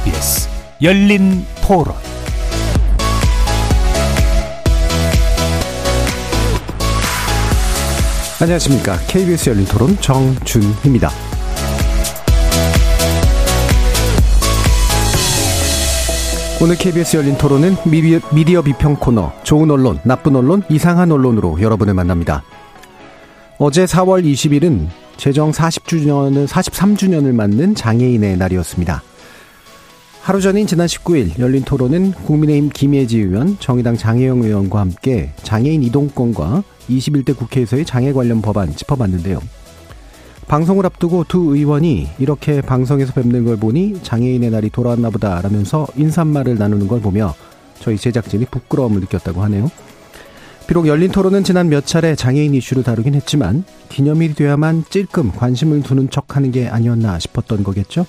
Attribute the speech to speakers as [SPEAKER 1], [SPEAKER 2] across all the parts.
[SPEAKER 1] KBS 열린 토론
[SPEAKER 2] 안녕하십니까. KBS 열린 토론 정준희입니다. 오늘 KBS 열린 토론은 미디어, 미디어 비평 코너 좋은 언론, 나쁜 언론, 이상한 언론으로 여러분을 만납니다. 어제 4월 20일은 제정 40주년을 43주년을 맞는 장애인의 날이었습니다. 하루 전인 지난 19일 열린 토론은 국민의힘 김예지 의원, 정의당 장혜영 의원과 함께 장애인 이동권과 21대 국회에서의 장애 관련 법안 짚어봤는데요. 방송을 앞두고 두 의원이 이렇게 방송에서 뵙는 걸 보니 장애인의 날이 돌아왔나 보다 라면서 인사말을 나누는 걸 보며 저희 제작진이 부끄러움을 느꼈다고 하네요. 비록 열린 토론은 지난 몇 차례 장애인 이슈를 다루긴 했지만 기념일이 돼야만 찔끔 관심을 두는 척 하는 게 아니었나 싶었던 거겠죠?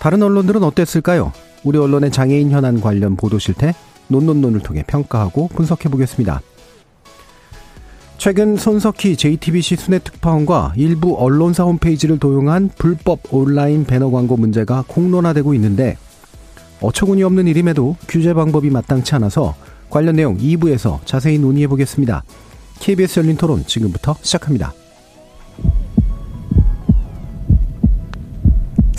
[SPEAKER 2] 다른 언론들은 어땠을까요? 우리 언론의 장애인 현안 관련 보도 실태 논논논을 통해 평가하고 분석해 보겠습니다. 최근 손석희 JTBC 순회 특파원과 일부 언론사 홈페이지를 도용한 불법 온라인 배너 광고 문제가 공론화되고 있는데 어처구니 없는 일임에도 규제 방법이 마땅치 않아서 관련 내용 2부에서 자세히 논의해 보겠습니다. KBS 열린 토론 지금부터 시작합니다.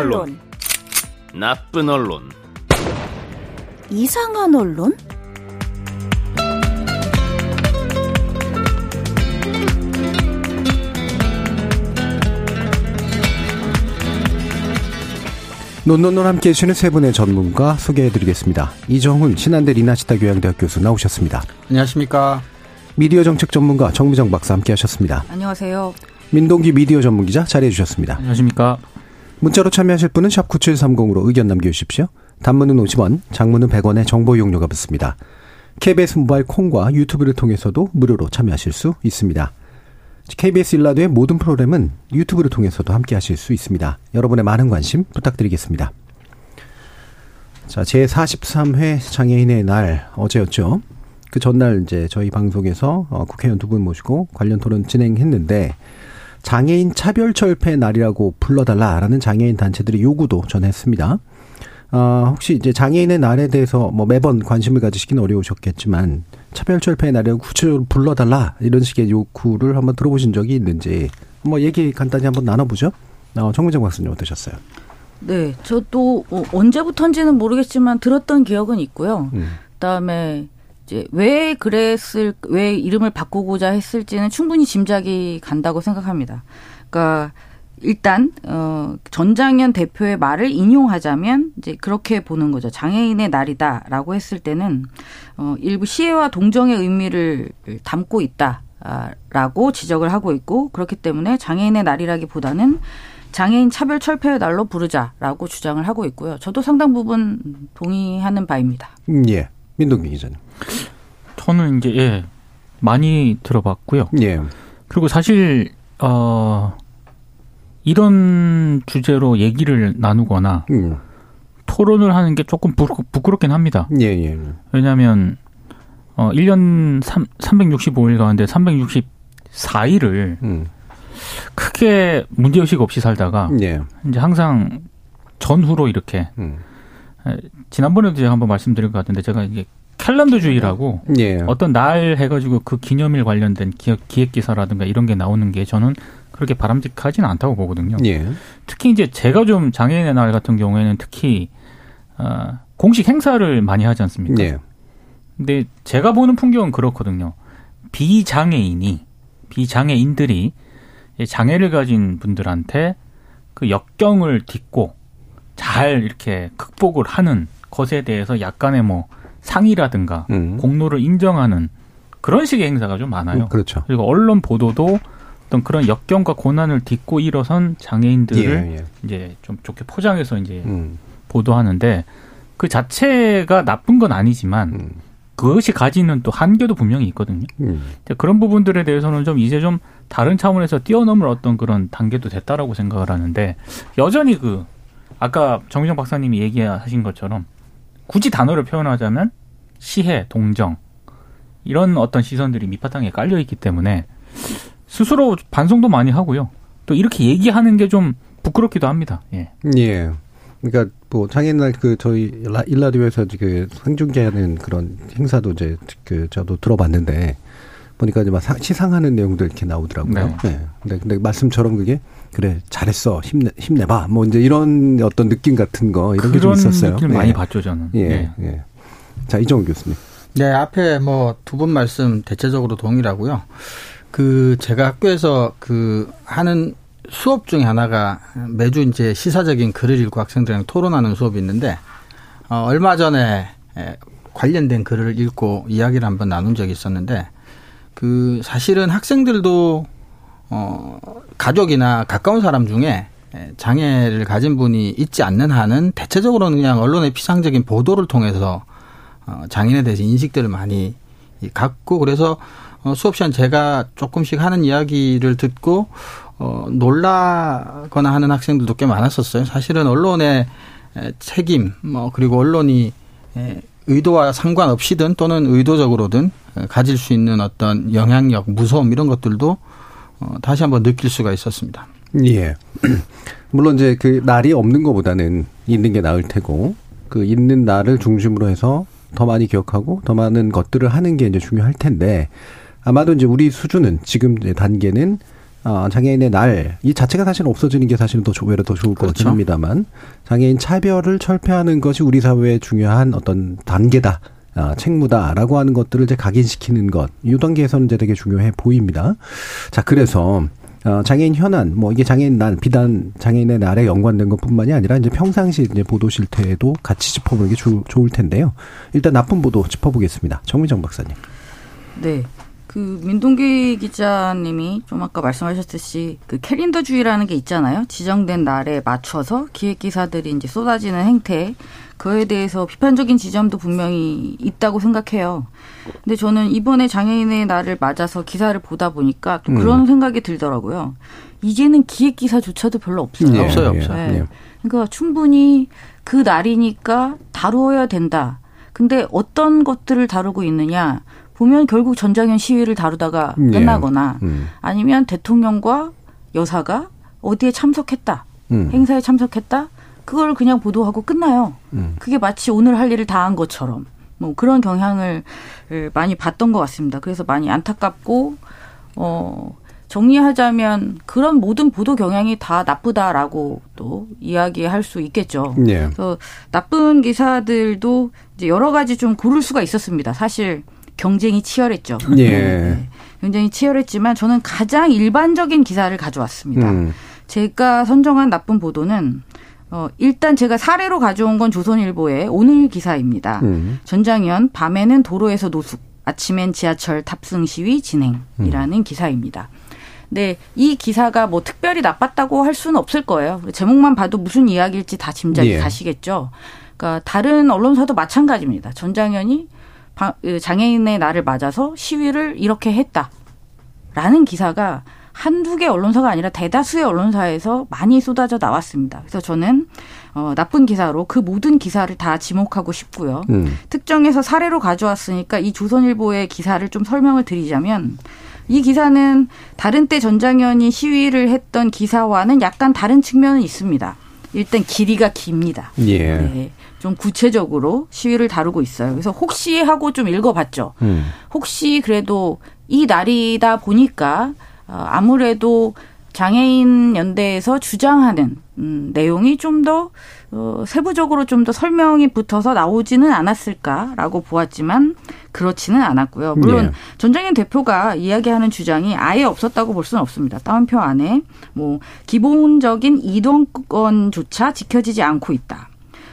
[SPEAKER 3] 언론, 나쁜 언론,
[SPEAKER 4] 이상한 언론?
[SPEAKER 2] 논논논 함께 해주시는 세 분의 전문가 소개해드리겠습니다. 이정훈 신한대 리나시타 교양대학 교수 나오셨습니다.
[SPEAKER 5] 안녕하십니까.
[SPEAKER 2] 미디어 정책 전문가 정미정 박사 함께 하셨습니다.
[SPEAKER 6] 안녕하세요.
[SPEAKER 2] 민동기 미디어 전문기자 자리해 주셨습니다.
[SPEAKER 5] 안녕하십니까.
[SPEAKER 2] 문자로 참여하실 분은 샵 9730으로 의견 남겨주십시오. 단문은 50원, 장문은 100원의 정보 이용료가 붙습니다. KBS 모바일 콩과 유튜브를 통해서도 무료로 참여하실 수 있습니다. KBS 일라드의 모든 프로그램은 유튜브를 통해서도 함께 하실 수 있습니다. 여러분의 많은 관심 부탁드리겠습니다. 자, 제43회 장애인의 날, 어제였죠. 그 전날 이제 저희 방송에서 어, 국회의원 두 분 모시고 관련 토론 진행했는데, 장애인 차별 철폐 날이라고 불러달라라는 장애인 단체들의 요구도 전했습니다. 어, 혹시 이제 장애인의 날에 대해서 뭐 매번 관심을 가지시기는 어려우셨겠지만 차별 철폐의 날이라고 구체적으로 불러달라 이런 식의 요구를 한번 들어보신 적이 있는지 뭐 얘기 간단히 한번 나눠보죠. 어, 정문정 박사님 어떠셨어요?
[SPEAKER 6] 네, 저도 어, 언제부터인지는 모르겠지만 들었던 기억은 있고요.
[SPEAKER 2] 음.
[SPEAKER 6] 그다음에 이제 왜 그랬을 왜 이름을 바꾸고자 했을지는 충분히 짐작이 간다고 생각합니다. 그러니까 일단 어 전장현 대표의 말을 인용하자면 이제 그렇게 보는 거죠. 장애인의 날이다라고 했을 때는 어 일부 시혜와 동정의 의미를 담고 있다라고 지적을 하고 있고 그렇기 때문에 장애인의 날이라기보다는 장애인 차별 철폐의 날로 부르자라고 주장을 하고 있고요. 저도 상당 부분 동의하는 바입니다.
[SPEAKER 2] 음, 예. 민동기 기자님.
[SPEAKER 5] 저는 이제 예 많이 들어봤고요.
[SPEAKER 2] 예.
[SPEAKER 5] 그리고 사실 어 이런 주제로 얘기를 나누거나
[SPEAKER 2] 음.
[SPEAKER 5] 토론을 하는 게 조금 부, 부끄럽 긴 합니다.
[SPEAKER 2] 예, 예.
[SPEAKER 5] 왜냐하면 어 1년 3, 365일 가운데 364일을
[SPEAKER 2] 음.
[SPEAKER 5] 크게 문제 의식 없이 살다가
[SPEAKER 2] 예.
[SPEAKER 5] 이제 항상 전후로 이렇게
[SPEAKER 2] 음.
[SPEAKER 5] 에, 지난번에도 제가 한번 말씀드린 것 같은데 제가 이게 캘린더주의라고
[SPEAKER 2] 예.
[SPEAKER 5] 어떤 날 해가지고 그 기념일 관련된 기획, 기사라든가 이런 게 나오는 게 저는 그렇게 바람직하지는 않다고 보거든요.
[SPEAKER 2] 예.
[SPEAKER 5] 특히 이제 제가 좀 장애인의 날 같은 경우에는 특히 어, 공식 행사를 많이 하지 않습니까?
[SPEAKER 2] 예.
[SPEAKER 5] 근데 제가 보는 풍경은 그렇거든요. 비장애인이 비장애인들이 장애를 가진 분들한테 그 역경을 딛고 잘 이렇게 극복을 하는 것에 대해서 약간의 뭐 상이라든가
[SPEAKER 2] 음.
[SPEAKER 5] 공로를 인정하는 그런 식의 행사가 좀 많아요.
[SPEAKER 2] 음, 그렇죠.
[SPEAKER 5] 그리고 언론 보도도 어떤 그런 역경과 고난을 딛고 일어선 장애인들을
[SPEAKER 2] 예, 예.
[SPEAKER 5] 이제 좀 좋게 포장해서 이제
[SPEAKER 2] 음,
[SPEAKER 5] 보도하는데 그 자체가 나쁜 건 아니지만
[SPEAKER 2] 음,
[SPEAKER 5] 그것이 가지는 또 한계도 분명히 있거든요.
[SPEAKER 2] 음.
[SPEAKER 5] 그런 부분들에 대해서는 좀 이제 좀 다른 차원에서 뛰어넘을 어떤 그런 단계도 됐다라고 생각을 하는데 여전히 그 아까 정유정 박사님이 얘기하신 것처럼 굳이 단어를 표현하자면 시해, 동정 이런 어떤 시선들이 밑바탕에 깔려 있기 때문에 스스로 반성도 많이 하고요. 또 이렇게 얘기하는 게 좀 부끄럽기도 합니다. 예.
[SPEAKER 2] 예. 그러니까 뭐 장애인날 그 저희 라- 일라디오에서 그 생중계하는 그런 행사도 이제 그 저도 들어봤는데 보니까 이제 막 사- 시상하는 내용들 이렇게 나오더라고요.
[SPEAKER 5] 네.
[SPEAKER 2] 네. 근데, 근데 말씀처럼 그게 그래 잘했어 힘내 힘내봐 뭐 이제 이런 어떤 느낌 같은 거 이런 게 좀 있었어요.
[SPEAKER 5] 느낌을
[SPEAKER 2] 예.
[SPEAKER 5] 많이 봤죠 저는.
[SPEAKER 2] 예. 예. 자 이정우 교수님.
[SPEAKER 4] 네, 앞에 뭐 두 분 말씀 대체적으로 동일하고요. 그 제가 학교에서 그 하는 수업 중에 하나가 매주 이제 시사적인 글을 읽고 학생들이랑 토론하는 수업이 있는데 어, 얼마 전에 에, 관련된 글을 읽고 이야기를 한번 나눈 적이 있었는데 그 사실은 학생들도 어 가족이나 가까운 사람 중에 에, 장애를 가진 분이 있지 않는 한은 대체적으로는 그냥 언론의 피상적인 보도를 통해서 어, 장애인에 대해서 인식들을 많이 이 갖고 그래서 어, 수업 시간 제가 조금씩 하는 이야기를 듣고 어, 놀라거나 하는 학생들도 꽤 많았었어요. 사실은 언론의 에, 책임, 뭐 그리고 언론이 에, 의도와 상관없이든 또는 의도적으로든 에, 가질 수 있는 어떤 영향력, 무서움 이런 것들도 어, 다시 한번 느낄 수가 있었습니다.
[SPEAKER 2] 예. 물론 이제 그 날이 없는 것보다는 있는 게 나을 테고 그 있는 날을 중심으로 해서 더 많이 기억하고 더 많은 것들을 하는 게 이제 중요할 텐데 아마도 이제 우리 수준은 지금 단계는 어, 장애인의 날 이 자체가 사실 없어지는 게 사실은 더 조- 오히려 더 좋을 것 같긴
[SPEAKER 4] 그렇죠.
[SPEAKER 2] 합니다만 장애인 차별을 철폐하는 것이 우리 사회의 중요한 어떤 단계다. 아, 책무다라고 하는 것들을 이제 각인시키는 것. 이 단계에서는 이제 되게 중요해 보입니다. 자, 그래서 어, 장애인 현안, 뭐 이게 장애인 날, 비단 장애인의 날에 연관된 것 뿐만이 아니라 이제 평상시 이제 보도 실태에도 같이 짚어보는 게 주- 좋을 텐데요. 일단 나쁜 보도 짚어보겠습니다. 정미정 박사님.
[SPEAKER 6] 네. 그 민동기 기자님이 좀 아까 말씀하셨듯이 그 캘린더주의라는 게 있잖아요. 지정된 날에 맞춰서 기획 기사들이 이제 쏟아지는 행태 그에 대해서 비판적인 지점도 분명히 있다고 생각해요. 근데 저는 이번에 장애인의 날을 맞아서 기사를 보다 보니까 또 그런 생각이 들더라고요. 이제는 기획 기사조차도 별로 없어요.
[SPEAKER 2] 예,
[SPEAKER 4] 없어요,
[SPEAKER 2] 예,
[SPEAKER 4] 없어요.
[SPEAKER 6] 네.
[SPEAKER 2] 예.
[SPEAKER 6] 그러니까 충분히 그 날이니까 다루어야 된다. 근데 어떤 것들을 다루고 있느냐 보면 결국 전장현 시위를 다루다가
[SPEAKER 2] 예.
[SPEAKER 6] 끝나거나
[SPEAKER 2] 음,
[SPEAKER 6] 아니면 대통령과 여사가 어디에 참석했다.
[SPEAKER 2] 음,
[SPEAKER 6] 행사에 참석했다. 그걸 그냥 보도하고 끝나요.
[SPEAKER 2] 음.
[SPEAKER 6] 그게 마치 오늘 할 일을 다 한 것처럼 뭐 그런 경향을 많이 봤던 것 같습니다. 그래서 많이 안타깝고 어 정리하자면 그런 모든 보도 경향이 다 나쁘다라고 또 이야기할 수 있겠죠.
[SPEAKER 2] 예.
[SPEAKER 6] 그래서 나쁜 기사들도 이제 여러 가지 좀 고를 수가 있었습니다. 사실 경쟁이 치열했죠.
[SPEAKER 2] 예.
[SPEAKER 6] 네. 굉장히 치열했지만 저는 가장 일반적인 기사를 가져왔습니다.
[SPEAKER 2] 음,
[SPEAKER 6] 제가 선정한 나쁜 보도는 어 일단 제가 사례로 가져온 건 조선일보의 오늘 기사입니다.
[SPEAKER 2] 음,
[SPEAKER 6] 전장현 밤에는 도로에서 노숙, 아침엔 지하철 탑승 시위 진행이라는 기사입니다. 네, 이 기사가 뭐 특별히 나빴다고 할 수는 없을 거예요. 제목만 봐도 무슨 이야기일지 다 짐작이
[SPEAKER 2] 예.
[SPEAKER 6] 가시겠죠. 그러니까 다른 언론사도 마찬가지입니다. 전장현이 장애인의 날을 맞아서 시위를 이렇게 했다라는 기사가 한두 개 언론사가 아니라 대다수의 언론사에서 많이 쏟아져 나왔습니다. 그래서 저는 어, 나쁜 기사로 그 모든 기사를 다 지목하고 싶고요.
[SPEAKER 2] 음,
[SPEAKER 6] 특정해서 사례로 가져왔으니까 이 조선일보의 기사를 좀 설명을 드리자면 이 기사는 다른 때 전장현이 시위를 했던 기사와는 약간 다른 측면은 있습니다. 일단 길이가 깁니다.
[SPEAKER 2] 예.
[SPEAKER 6] 네, 좀 구체적으로 시위를 다루고 있어요. 그래서 혹시 하고 좀 읽어봤죠.
[SPEAKER 2] 음,
[SPEAKER 6] 혹시 그래도 이 날이다 보니까 어, 아무래도 장애인 연대에서 주장하는 음, 내용이 좀 더 어, 세부적으로 좀 더 설명이 붙어서 나오지는 않았을까라고 보았지만 그렇지는 않았고요. 물론
[SPEAKER 2] 예.
[SPEAKER 6] 전장현 대표가 이야기하는 주장이 아예 없었다고 볼 수는 없습니다. 따옴표 안에 뭐 기본적인 이동권조차 지켜지지 않고 있다.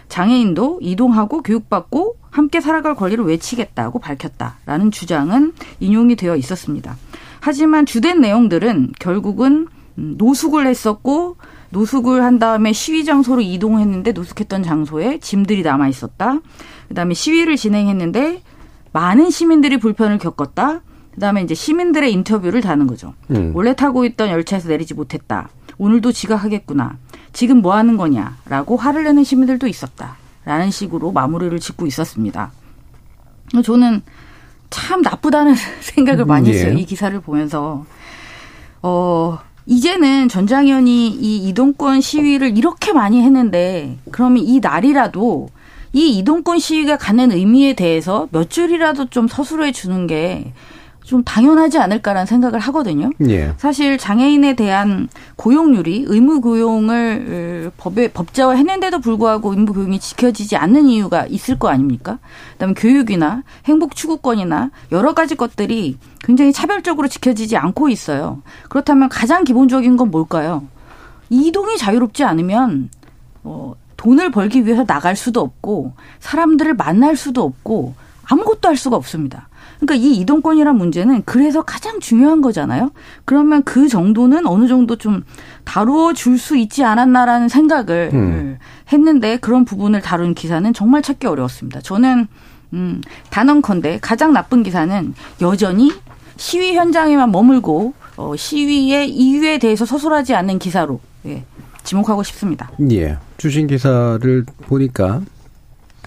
[SPEAKER 6] 장애인도 이동하고 교육받고 함께 살아갈 권리를 외치겠다고 밝혔다라는 주장은 인용이 되어 있었습니다. 하지만 주된 내용들은 결국은 음, 노숙을 했었고 노숙을 한 다음에 시위 장소로 이동했는데 노숙했던 장소에 짐들이 남아 있었다. 그다음에 시위를 진행했는데 많은 시민들이 불편을 겪었다. 그다음에 이제 시민들의 인터뷰를 다는 거죠. 음. 원래 타고 있던 열차에서 내리지 못했다. 오늘도 지각하겠구나. 지금 뭐 하는 거냐라고 화를 내는 시민들도 있었다. 라는 식으로 마무리를 짓고 있었습니다. 저는 참 나쁘다는 생각을 많이 했어요. 예. 이 기사를 보면서. 어, 이제는 전장현이 이 이동권 시위를 이렇게 많이 했는데 그러면 이 날이라도 이 이동권 시위가 갖는 의미에 대해서 몇 줄이라도 좀 서술해 주는 게 좀 당연하지 않을까라는 생각을 하거든요. 예. 사실 장애인에 대한 고용률이 의무 고용을 법에 법제화했는데도 불구하고 의무 고용이 지켜지지 않는 이유가 있을 거 아닙니까? 그다음에 교육이나 행복 추구권이나 여러 가지 것들이 굉장히 차별적으로 지켜지지 않고 있어요. 그렇다면 가장 기본적인 건 뭘까요? 이동이 자유롭지 않으면 어 돈을 벌기 위해서 나갈 수도 없고 사람들을 만날 수도 없고 아무것도 할 수가 없습니다. 그러니까 이 이동권이란 문제는 그래서 가장 중요한 거잖아요. 그러면 그 정도는 어느 정도 좀 다루어 줄 수 있지 않았나라는 생각을 음. 했는데 그런 부분을 다룬 기사는 정말 찾기 어려웠습니다. 저는 음, 단언컨대 가장 나쁜 기사는 여전히 시위 현장에만 머물고 어, 시위의 이유에 대해서 서술하지 않는 기사로 예, 지목하고 싶습니다.
[SPEAKER 2] 예. 주신 기사를 보니까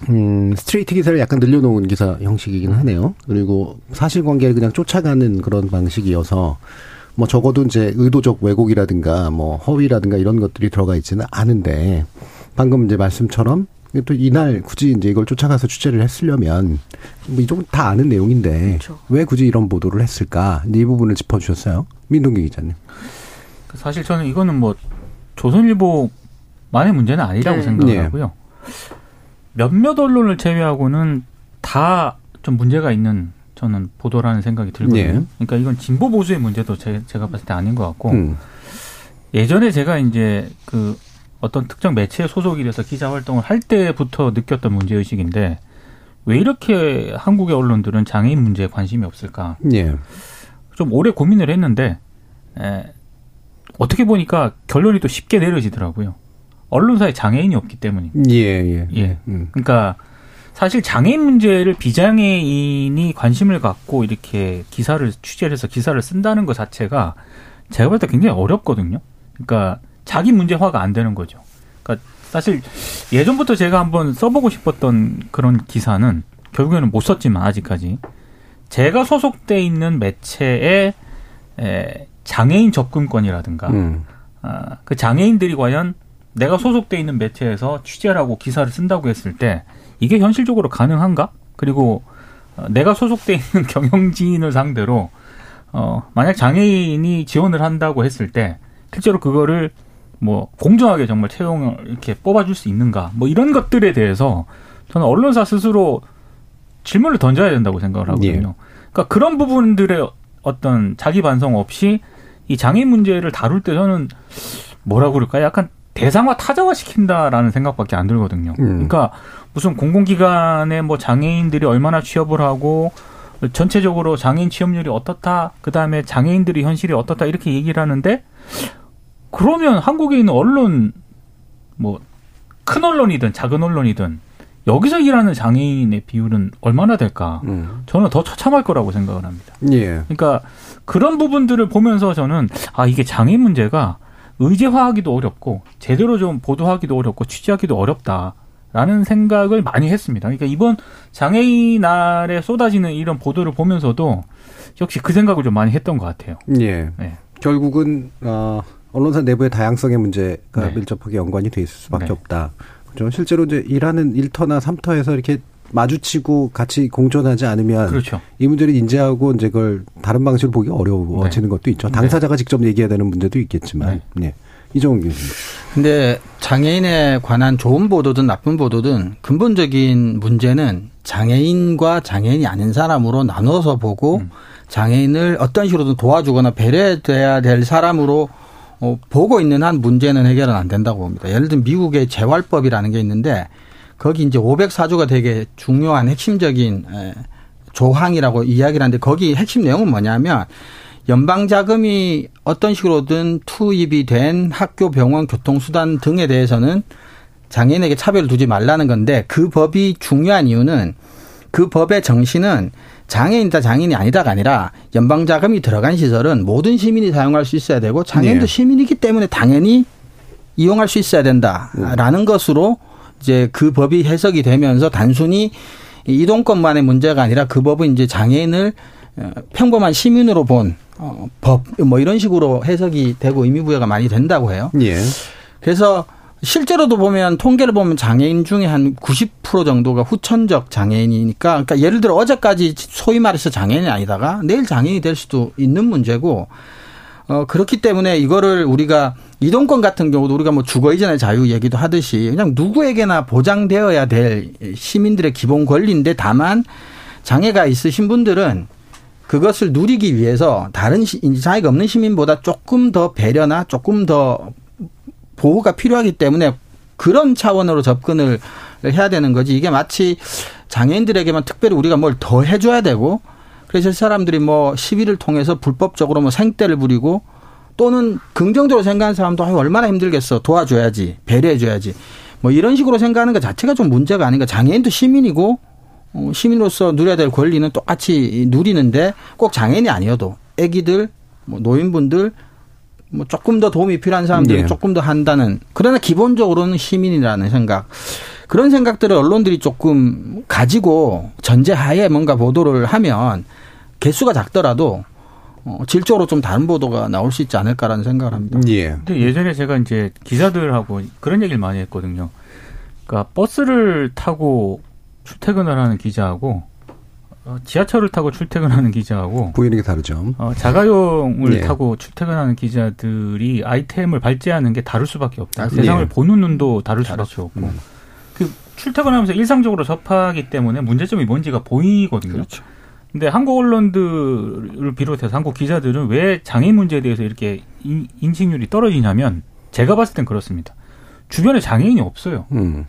[SPEAKER 2] 음, 스트레이트 기사를 약간 늘려놓은 기사 형식이긴 하네요. 그리고 사실관계를 그냥 쫓아가는 그런 방식이어서 뭐 적어도 이제 의도적 왜곡이라든가 뭐 허위라든가 이런 것들이 들어가 있지는 않은데 방금 이제 말씀처럼 또 이날 굳이 이제 이걸 쫓아가서 취재를 했으려면 뭐 이쪽은 다 아는 내용인데 그렇죠. 왜 굳이 이런 보도를 했을까 이 부분을 짚어주셨어요 민동기 기자님.
[SPEAKER 5] 사실 저는 이거는 뭐 조선일보만의 문제는 아니라고 네. 생각하고요. 네. 몇몇 언론을 제외하고는 다 좀 문제가 있는 저는 보도라는 생각이 들거든요. 네. 그러니까 이건 진보 보수의 문제도 제, 가 봤을 때 아닌 것 같고 음. 예전에 제가 이제 그 어떤 특정 매체에 소속이 돼서 기자 활동을 할 때부터 느꼈던 문제 의식인데 왜 이렇게 한국의 언론들은 장애인 문제에 관심이 없을까? 예. 좀 오래 고민을 했는데 에, 어떻게 보니까 결론이 또 쉽게 내려지더라고요. 언론사에 장애인이 없기 때문이.
[SPEAKER 2] 예, 예.
[SPEAKER 5] 예. 음. 그러니까 사실 장애인 문제를 비장애인이 관심을 갖고 이렇게 기사를 취재를 해서 기사를 쓴다는 것 자체가 제가 볼 때 굉장히 어렵거든요. 그러니까 자기 문제화가 안 되는 거죠. 그러니까 사실 예전부터 제가 한번 써보고 싶었던 그런 기사는 결국에는 못 썼지만 아직까지 제가 소속돼 있는 매체의 장애인 접근권이라든가 음. 아, 그 장애인들이 과연 내가 소속돼 있는 매체에서 취재하고 기사를 쓴다고 했을 때 이게 현실적으로 가능한가? 그리고 어, 내가 소속돼 있는 경영진을 상대로 어 만약 장애인이 지원을 한다고 했을 때 실제로 그거를 뭐 공정하게 정말 채용을 이렇게 뽑아줄 수 있는가? 뭐 이런 것들에 대해서 저는 언론사 스스로 질문을 던져야 된다고 생각을 하거든요. 예. 그러니까 그런 부분들의 어떤 자기 반성 없이 이 장애인 문제를 다룰 때 저는 뭐라 그럴까? 약간 대상화 타자화 시킨다라는 생각밖에 안 들거든요. 음. 그러니까 무슨 공공기관에 뭐 장애인들이 얼마나 취업을 하고 전체적으로 장애인 취업률이 어떻다, 그 다음에 장애인들이 현실이 어떻다 이렇게 얘기를 하는데 그러면 한국에 있는 언론 뭐 큰 언론이든 작은 언론이든 여기서 일하는 장애인의 비율은 얼마나 될까? 음. 저는 더 처참할 거라고 생각을 합니다. 예. 그러니까 그런 부분들을 보면서 저는 아 이게 장애인 문제가 의제화하기도 어렵고 제대로 좀 보도하기도 어렵고 취재하기도 어렵다라는 생각을 많이 했습니다. 그러니까 이번 장애인 날에 쏟아지는 이런 보도를 보면서도 역시 그 생각을 좀 많이 했던 것 같아요.
[SPEAKER 2] 예. 네. 결국은 어, 언론사 내부의 다양성의 문제가 네. 밀접하게 연관이 돼 있을 수밖에 네. 없다. 그렇죠. 실제로 이제 일하는 일터나 삼터에서 이렇게 마주치고 같이 공존하지 않으면 그렇죠. 이 문제를 인지하고 이제 그걸 다른 방식으로 보기 어려워지는 네. 것도 있죠. 당사자가 네. 직접 얘기해야 되는 문제도 있겠지만. 네. 네. 이종훈 교수님.
[SPEAKER 4] 근데 장애인에 관한 좋은 보도든 나쁜 보도든 근본적인 문제는 장애인과 장애인이 아닌 사람으로 나눠서 보고 음. 장애인을 어떤 식으로든 도와주거나 배려돼야 될 사람으로 어, 보고 있는 한 문제는 해결은 안 된다고 봅니다. 예를 들면 미국의 재활법이라는 게 있는데 거기 이제 504조가 되게 중요한 핵심적인 조항이라고 이야기를 하는데 거기 핵심 내용은 뭐냐면 연방 자금이 어떤 식으로든 투입이 된 학교, 병원, 교통수단 등에 대해서는 장애인에게 차별을 두지 말라는 건데 그 법이 중요한 이유는 그 법의 정신은 장애인이다 장애인이 아니다가 아니라 연방 자금이 들어간 시설은 모든 시민이 사용할 수 있어야 되고 장애인도 네. 시민이기 때문에 당연히 이용할 수 있어야 된다라는 음. 것으로 이제 그 법이 해석이 되면서 단순히 이동권만의 문제가 아니라 그 법은 이제 장애인을 어, 평범한 시민으로 본 어, 법, 뭐 이런 식으로 해석이 되고 의미부여가 많이 된다고 해요. 예. 그래서 실제로도 보면 통계를 보면 장애인 중에 한 90% 정도가 후천적 장애인이니까 그러니까 예를 들어 어제까지 소위 말해서 장애인이 아니다가 내일 장애인이 될 수도 있는 문제고 어 그렇기 때문에 이거를 우리가 이동권 같은 경우도 우리가 뭐 주거 이전의 자유 얘기도 하듯이 그냥 누구에게나 보장되어야 될 시민들의 기본 권리인데 다만 장애가 있으신 분들은 그것을 누리기 위해서 다른 장애가 없는 시민보다 조금 더 배려나 조금 더 보호가 필요하기 때문에 그런 차원으로 접근을 해야 되는 거지. 이게 마치 장애인들에게만 특별히 우리가 뭘 더 해줘야 되고 그래서 사람들이 뭐 시위를 통해서 불법적으로 뭐 생떼를 부리고 또는 긍정적으로 생각하는 사람도 얼마나 힘들겠어. 도와줘야지. 배려해줘야지. 뭐 이런 식으로 생각하는 것 자체가 좀 문제가 아닌가. 장애인도 시민이고 어, 시민으로서 누려야 될 권리는 똑같이 누리는데 꼭 장애인이 아니어도 아기들, 뭐 노인분들, 뭐 조금 더 도움이 필요한 사람들이 네. 조금 더 한다는 그러나 기본적으로는 시민이라는 생각 그런 생각들을 언론들이 조금 가지고 전제하에 뭔가 보도를 하면 개수가 작더라도 어, 질적으로 좀 다른 보도가 나올 수 있지 않을까라는 생각을 합니다.
[SPEAKER 5] 예. 근데 예전에 제가 이제 기자들하고 그런 얘기를 많이 했거든요. 그러니까 버스를 타고 출퇴근을 하는 기자하고 어, 지하철을 타고 출퇴근하는 기자하고
[SPEAKER 2] 보이는 게 다르죠.
[SPEAKER 5] 어, 자가용을 네. 타고 출퇴근하는 기자들이 아이템을 발제하는 게 다를 수밖에 없다. 아, 세상을 네. 보는 눈도 다를 수밖에. 없고. 음. 그 출퇴근하면서 일상적으로 접하기 때문에 문제점이 뭔지가 보이거든요. 그렇죠. 근데 한국 언론들을 비롯해서 한국 기자들은 왜 장애인 문제에 대해서 이렇게 인, 인식률이 떨어지냐면 제가 봤을 땐 그렇습니다. 주변에 장애인이 없어요. 음.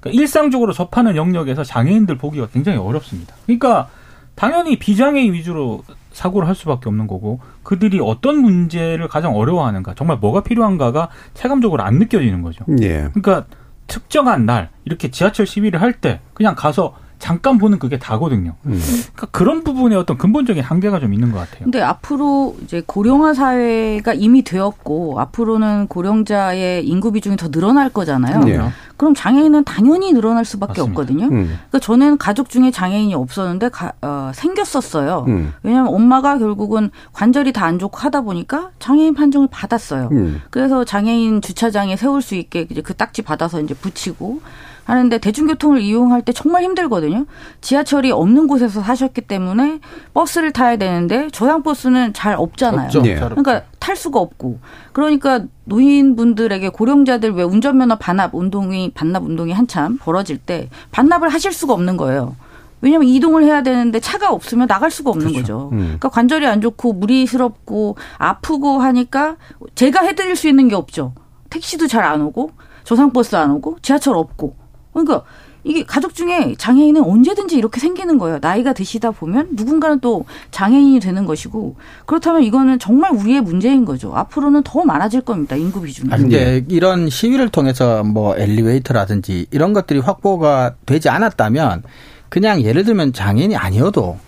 [SPEAKER 5] 그러니까 일상적으로 접하는 영역에서 장애인들 보기가 굉장히 어렵습니다. 그러니까 당연히 비장애인 위주로 사고를 할 수밖에 없는 거고 그들이 어떤 문제를 가장 어려워하는가 정말 뭐가 필요한가가 체감적으로 안 느껴지는 거죠. 예. 그러니까 특정한 날 이렇게 지하철 시위를 할 때 그냥 가서 잠깐 보는 그게 다거든요. 음. 그러니까 그런 부분에 어떤 근본적인 한계가 좀 있는 것 같아요.
[SPEAKER 6] 근데 앞으로 이제 고령화 사회가 이미 되었고 앞으로는 고령자의 인구 비중이 더 늘어날 거잖아요. 네. 그럼 장애인은 당연히 늘어날 수밖에 맞습니다. 없거든요. 음. 그러니까 저는 가족 중에 장애인이 없었는데 가, 어, 생겼었어요. 음. 왜냐하면 엄마가 결국은 관절이 다 안 좋고 하다 보니까 장애인 판정을 받았어요. 음. 그래서 장애인 주차장에 세울 수 있게 이제 그 딱지 받아서 이제 붙이고 하는데 대중교통을 이용할 때 정말 힘들거든요. 지하철이 없는 곳에서 사셨기 때문에 버스를 타야 되는데 저양 버스는 잘 없잖아요. 없죠. 네. 그러니까 탈 수가 없고. 그러니까 노인분들에게 고령자들 왜 운전면허 반납 운동이 반납 운동이 한참 벌어질 때 반납을 하실 수가 없는 거예요. 왜냐하면 이동을 해야 되는데 차가 없으면 나갈 수가 없는 그렇죠. 거죠. 음. 그러니까 관절이 안 좋고 무리스럽고 아프고 하니까 제가 해드릴 수 있는 게 없죠. 택시도 잘 안 오고 저상버스 안 오고 지하철 없고 그러니까 이게 가족 중에 장애인은 언제든지 이렇게 생기는 거예요. 나이가 드시다 보면 누군가는 또 장애인이 되는 것이고 그렇다면 이거는 정말 우리의 문제인 거죠. 앞으로는 더 많아질 겁니다. 인구 비중이.
[SPEAKER 4] 아, 근데 이런 시위를 통해서 뭐 엘리베이터라든지 이런 것들이 확보가 되지 않았다면 그냥 예를 들면 장애인이 아니어도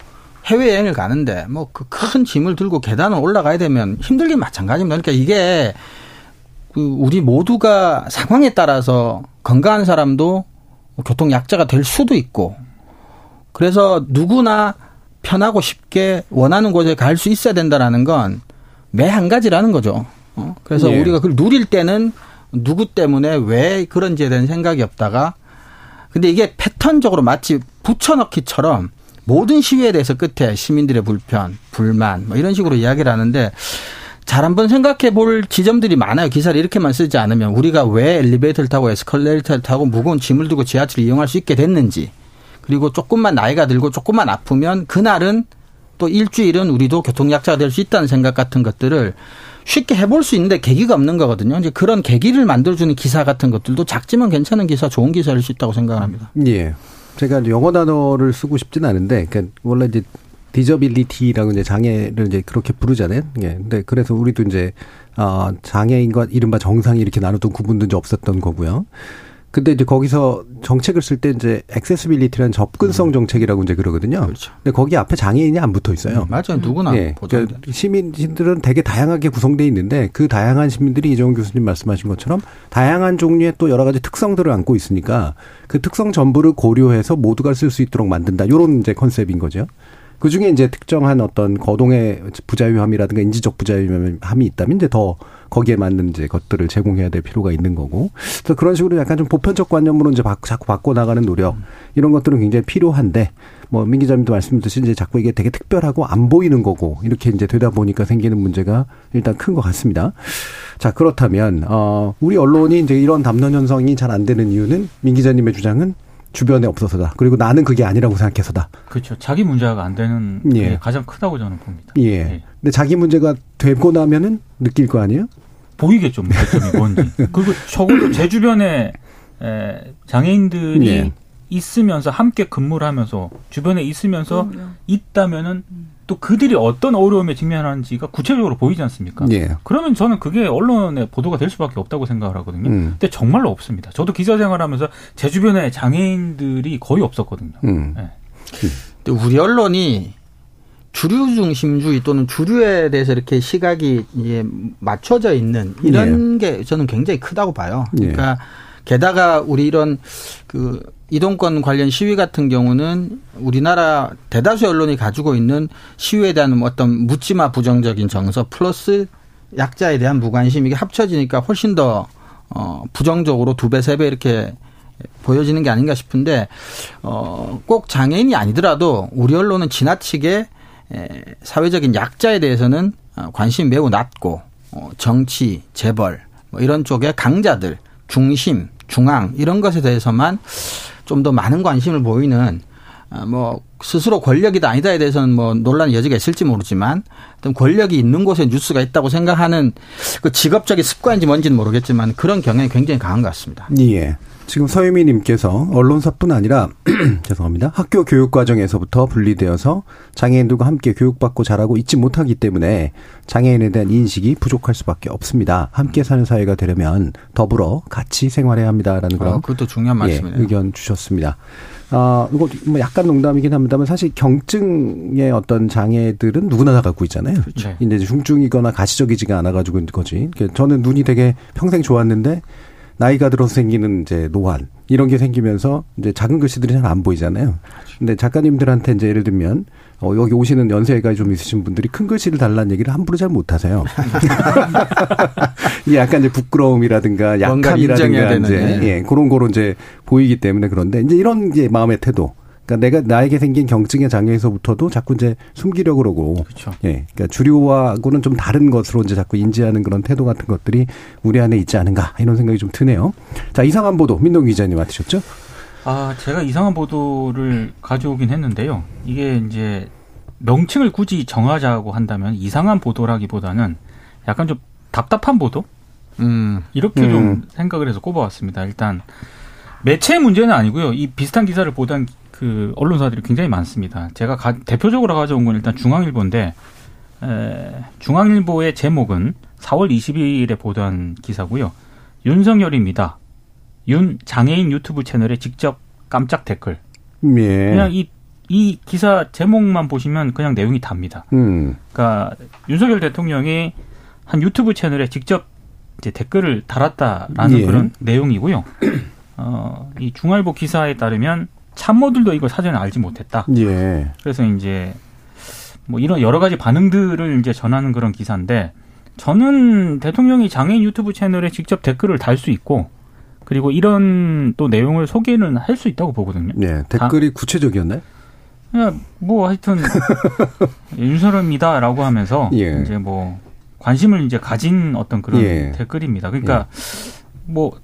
[SPEAKER 4] 해외여행을 가는데 뭐 그 큰 짐을 들고 계단을 올라가야 되면 힘들긴 마찬가지입니다. 그러니까 이게 그 우리 모두가 상황에 따라서 건강한 사람도 교통 약자가 될 수도 있고 그래서 누구나 편하고 쉽게 원하는 곳에 갈 수 있어야 된다라는 건 매 한 가지라는 거죠. 어? 그래서 예. 우리가 그걸 누릴 때는 누구 때문에 왜 그런지에 대한 생각이 없다가 근데 이게 패턴적으로 마치 붙여넣기처럼 모든 시위에 대해서 끝에 시민들의 불편, 불만 뭐 이런 식으로 이야기를 하는데 잘 한번 생각해 볼 지점들이 많아요. 기사를 이렇게만 쓰지 않으면 우리가 왜 엘리베이터를 타고 에스컬레이터를 타고 무거운 짐을 두고 지하철을 이용할 수 있게 됐는지 그리고 조금만 나이가 들고 조금만 아프면 그날은 또 일주일은 우리도 교통약자가 될 수 있다는 생각 같은 것들을 쉽게 해볼 수 있는데 계기가 없는 거거든요. 이제 그런 계기를 만들어주는 기사 같은 것들도 작지만 괜찮은 기사, 좋은 기사일 수 있다고 생각합니다.
[SPEAKER 2] 예. 제가 영어 단어를 쓰고 싶지는 않은데, 그러니까 원래 이제 disability라고 이제 장애를 이제 그렇게 부르잖아요. 예. 근데 그래서 우리도 이제 어 장애인과 이른바 정상이 이렇게 나누던 구분도 이제 없었던 거고요. 근데 이제 거기서 정책을 쓸 때 이제 accessibility라는 접근성 정책이라고 이제 그러거든요.
[SPEAKER 4] 그렇죠.
[SPEAKER 2] 근데 거기 앞에 장애인이 안 붙어 있어요.
[SPEAKER 4] 음, 맞아요. 누구나
[SPEAKER 2] 예. 그러니까 시민들은 되게 다양하게 구성돼 있는데 그 다양한 시민들이 이정훈 교수님 말씀하신 것처럼 다양한 종류의 또 여러 가지 특성들을 안고 있으니까 그 특성 전부를 고려해서 모두가 쓸 수 있도록 만든다. 요런 이제 컨셉인 거죠. 그 중에 이제 특정한 어떤 거동의 부자유함이라든가 인지적 부자유함이 있다면 이제 더 거기에 맞는 이제 것들을 제공해야 될 필요가 있는 거고. 그래서 그런 식으로 약간 좀 보편적 관념으로 이제 자꾸 바꿔 나가는 노력 이런 것들은 굉장히 필요한데 뭐민 기자님도 말씀드렸듯이 이제 자꾸 이게 되게 특별하고 안 보이는 거고 이렇게 이제 되다 보니까 생기는 문제가 일단 큰 것 같습니다. 자 그렇다면 어 우리 언론이 이제 이런 담론 현상이 잘 안 되는 이유는 민 기자님의 주장은 주변에 없어서다. 그리고 나는 그게 아니라고 생각해서다.
[SPEAKER 5] 그렇죠. 자기 문제가 안 되는 게
[SPEAKER 2] 예.
[SPEAKER 5] 가장 크다고 저는 봅니다.
[SPEAKER 2] 예. 근데 자기 문제가 되고 나면은 느낄 거 아니에요?
[SPEAKER 5] 보이겠죠, 문제점이 뭔지. 그리고 적어도 제 주변에 에, 장애인들이
[SPEAKER 2] 예.
[SPEAKER 5] 있으면서 함께 근무를 하면서 주변에 있으면서
[SPEAKER 6] 그럼요.
[SPEAKER 5] 있다면은 또 그들이 어떤 어려움에 직면하는지가 구체적으로 보이지 않습니까?
[SPEAKER 2] 예.
[SPEAKER 5] 그러면 저는 그게 언론에 보도가 될 수밖에 없다고 생각을 하거든요.
[SPEAKER 2] 음.
[SPEAKER 5] 근데 정말로 없습니다. 저도 기자 생활하면서 제 주변에 장애인들이 거의 없었거든요.
[SPEAKER 2] 음.
[SPEAKER 5] 예.
[SPEAKER 4] 근데 우리 언론이 주류 중심주의 또는 주류에 대해서 이렇게 시각이 이제 맞춰져 있는 이런 게 저는 굉장히 크다고 봐요.
[SPEAKER 2] 예.
[SPEAKER 4] 그러니까 게다가 우리 이런 그 이동권 관련 시위 같은 경우는 우리나라 대다수 언론이 가지고 있는 시위에 대한 어떤 묻지마 부정적인 정서 플러스 약자에 대한 무관심 이게 합쳐지니까 훨씬 더 어, 부정적으로 두 배, 세 배 이렇게 보여지는 게 아닌가 싶은데, 어, 꼭 장애인이 아니더라도 우리 언론은 지나치게 에, 사회적인 약자에 대해서는 어, 관심이 매우 낮고, 어, 정치, 재벌, 뭐 이런 쪽의 강자들, 중심, 중앙, 이런 것에 대해서만 좀 더 많은 관심을 보이는, 아, 뭐, 스스로 권력이다 아니다에 대해서는 뭐 논란 여지가 있을지 모르지만, 어떤 권력이 있는 곳에 뉴스가 있다고 생각하는 그 직업적인 습관인지 뭔지는 모르겠지만 그런 경향이 굉장히 강한 것 같습니다.
[SPEAKER 2] 예. 지금 서유미님께서 언론사뿐 아니라 죄송합니다. 학교 교육 과정에서부터 분리되어서 장애인들과 함께 교육받고 자라고 있지 못하기 때문에 장애인에 대한 인식이 부족할 수밖에 없습니다. 함께 사는 사회가 되려면 더불어 같이 생활해야 합니다라는 그런
[SPEAKER 4] 어, 그것도 중요한
[SPEAKER 2] 예,
[SPEAKER 4] 말씀이네요.
[SPEAKER 2] 의견 주셨습니다. 아, 이거 뭐 약간 농담이긴 합니다만 사실 경증의 어떤 장애들은 누구나 다 갖고 있잖아요.
[SPEAKER 5] 그렇죠.
[SPEAKER 2] 이제 중증이거나 가시적이지가 않아 가지고 있는 거지. 그러니까 저는 눈이 되게 평생 좋았는데 나이가 들어서 생기는 이제 노안 이런 게 생기면서 이제 작은 글씨들이 잘 안 보이잖아요. 근데 작가님들한테 이제 예를 들면 어, 여기 오시는 연세가 좀 있으신 분들이 큰 글씨를 달라는 얘기를 함부로 잘 못하세요. 이게 약간 이제 부끄러움이라든가 약함이라든가 이제
[SPEAKER 4] 예.
[SPEAKER 2] 예, 그런 거로 이제 보이기 때문에 그런데 이제 이런 이제 마음의 태도. 그러니까 내가 나에게 생긴 경증의 장애에서부터도 자꾸 이제 숨기려고 그러고
[SPEAKER 5] 그렇죠.
[SPEAKER 2] 예. 그러니까 주류하고는 좀 다른 것으로 이제 자꾸 인지하는 그런 태도 같은 것들이 우리 안에 있지 않은가 이런 생각이 좀 드네요. 자, 이상한 보도 민동 기자님 맡으셨죠?
[SPEAKER 5] 아, 제가 이상한 보도를 가져오긴 했는데요. 이게 이제 명칭을 굳이 정하자고 한다면 이상한 보도라기보다는 약간 좀 답답한 보도?
[SPEAKER 4] 음.
[SPEAKER 5] 이렇게
[SPEAKER 2] 음.
[SPEAKER 5] 좀 생각을 해서 꼽아왔습니다. 일단 매체 문제는 아니고요. 이 비슷한 기사를 보던 그 언론사들이 굉장히 많습니다. 제가 가- 대표적으로 가져온 건 일단 중앙일보인데 에, 중앙일보의 제목은 4월 22일에 보도한 기사고요. 윤석열입니다. 윤 장애인 유튜브 채널에 직접 깜짝 댓글.
[SPEAKER 2] 예.
[SPEAKER 5] 그냥 이, 이 기사 제목만 보시면 그냥 내용이 답니다.
[SPEAKER 2] 음.
[SPEAKER 5] 그러니까 윤석열 대통령이 한 유튜브 채널에 직접 이제 댓글을 달았다라는
[SPEAKER 2] 예.
[SPEAKER 5] 그런 내용이고요. 어, 이 중알보 기사에 따르면 참모들도 이걸 사전에 알지 못했다.
[SPEAKER 2] 예.
[SPEAKER 5] 그래서 이제 뭐 이런 여러 가지 반응들을 이제 전하는 그런 기사인데 저는 대통령이 장애인 유튜브 채널에 직접 댓글을 달 수 있고 그리고 이런 또 내용을 소개는 할 수 있다고 보거든요.
[SPEAKER 2] 예. 댓글이 구체적이었나요?
[SPEAKER 5] 그냥 뭐 하여튼 윤석열입니다라고 하면서
[SPEAKER 2] 예.
[SPEAKER 5] 이제 뭐 관심을 이제 가진 어떤 그런
[SPEAKER 2] 예.
[SPEAKER 5] 댓글입니다. 그러니까 뭐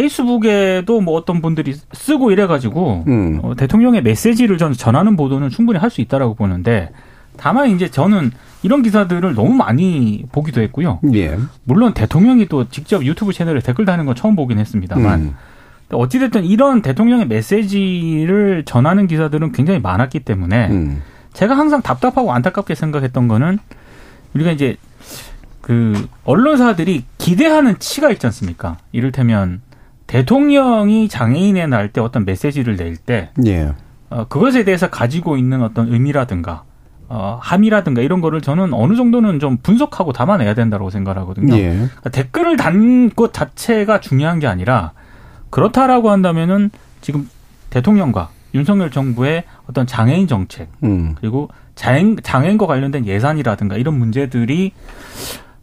[SPEAKER 5] 페이스북에도 뭐 어떤 분들이 쓰고 이래가지고
[SPEAKER 2] 음.
[SPEAKER 5] 어, 대통령의 메시지를 전 전하는 보도는 충분히 할 수 있다라고 보는데 다만 이제 저는 이런 기사들을 너무 많이 보기도 했고요.
[SPEAKER 2] 예.
[SPEAKER 5] 물론 대통령이 또 직접 유튜브 채널에 댓글 다는 건 처음 보긴 했습니다만
[SPEAKER 2] 음.
[SPEAKER 5] 어찌됐든 이런 대통령의 메시지를 전하는 기사들은 굉장히 많았기 때문에
[SPEAKER 2] 음.
[SPEAKER 5] 제가 항상 답답하고 안타깝게 생각했던 거는 우리가 이제 그 언론사들이 기대하는 치가 있지 않습니까? 이를테면 대통령이 장애인에 날때 어떤 메시지를 낼때
[SPEAKER 2] 예.
[SPEAKER 5] 어, 그것에 대해서 가지고 있는 어떤 의미라든가 어, 함이라든가 이런 거를 저는 어느 정도는 좀 분석하고 담아내야 된다고 생각하거든요.
[SPEAKER 2] 예.
[SPEAKER 5] 그러니까 댓글을 단 것 자체가 중요한 게 아니라 그렇다라고 한다면은 지금 대통령과 윤석열 정부의 어떤 장애인 정책
[SPEAKER 2] 음.
[SPEAKER 5] 그리고 장애인, 장애인과 관련된 예산이라든가 이런 문제들이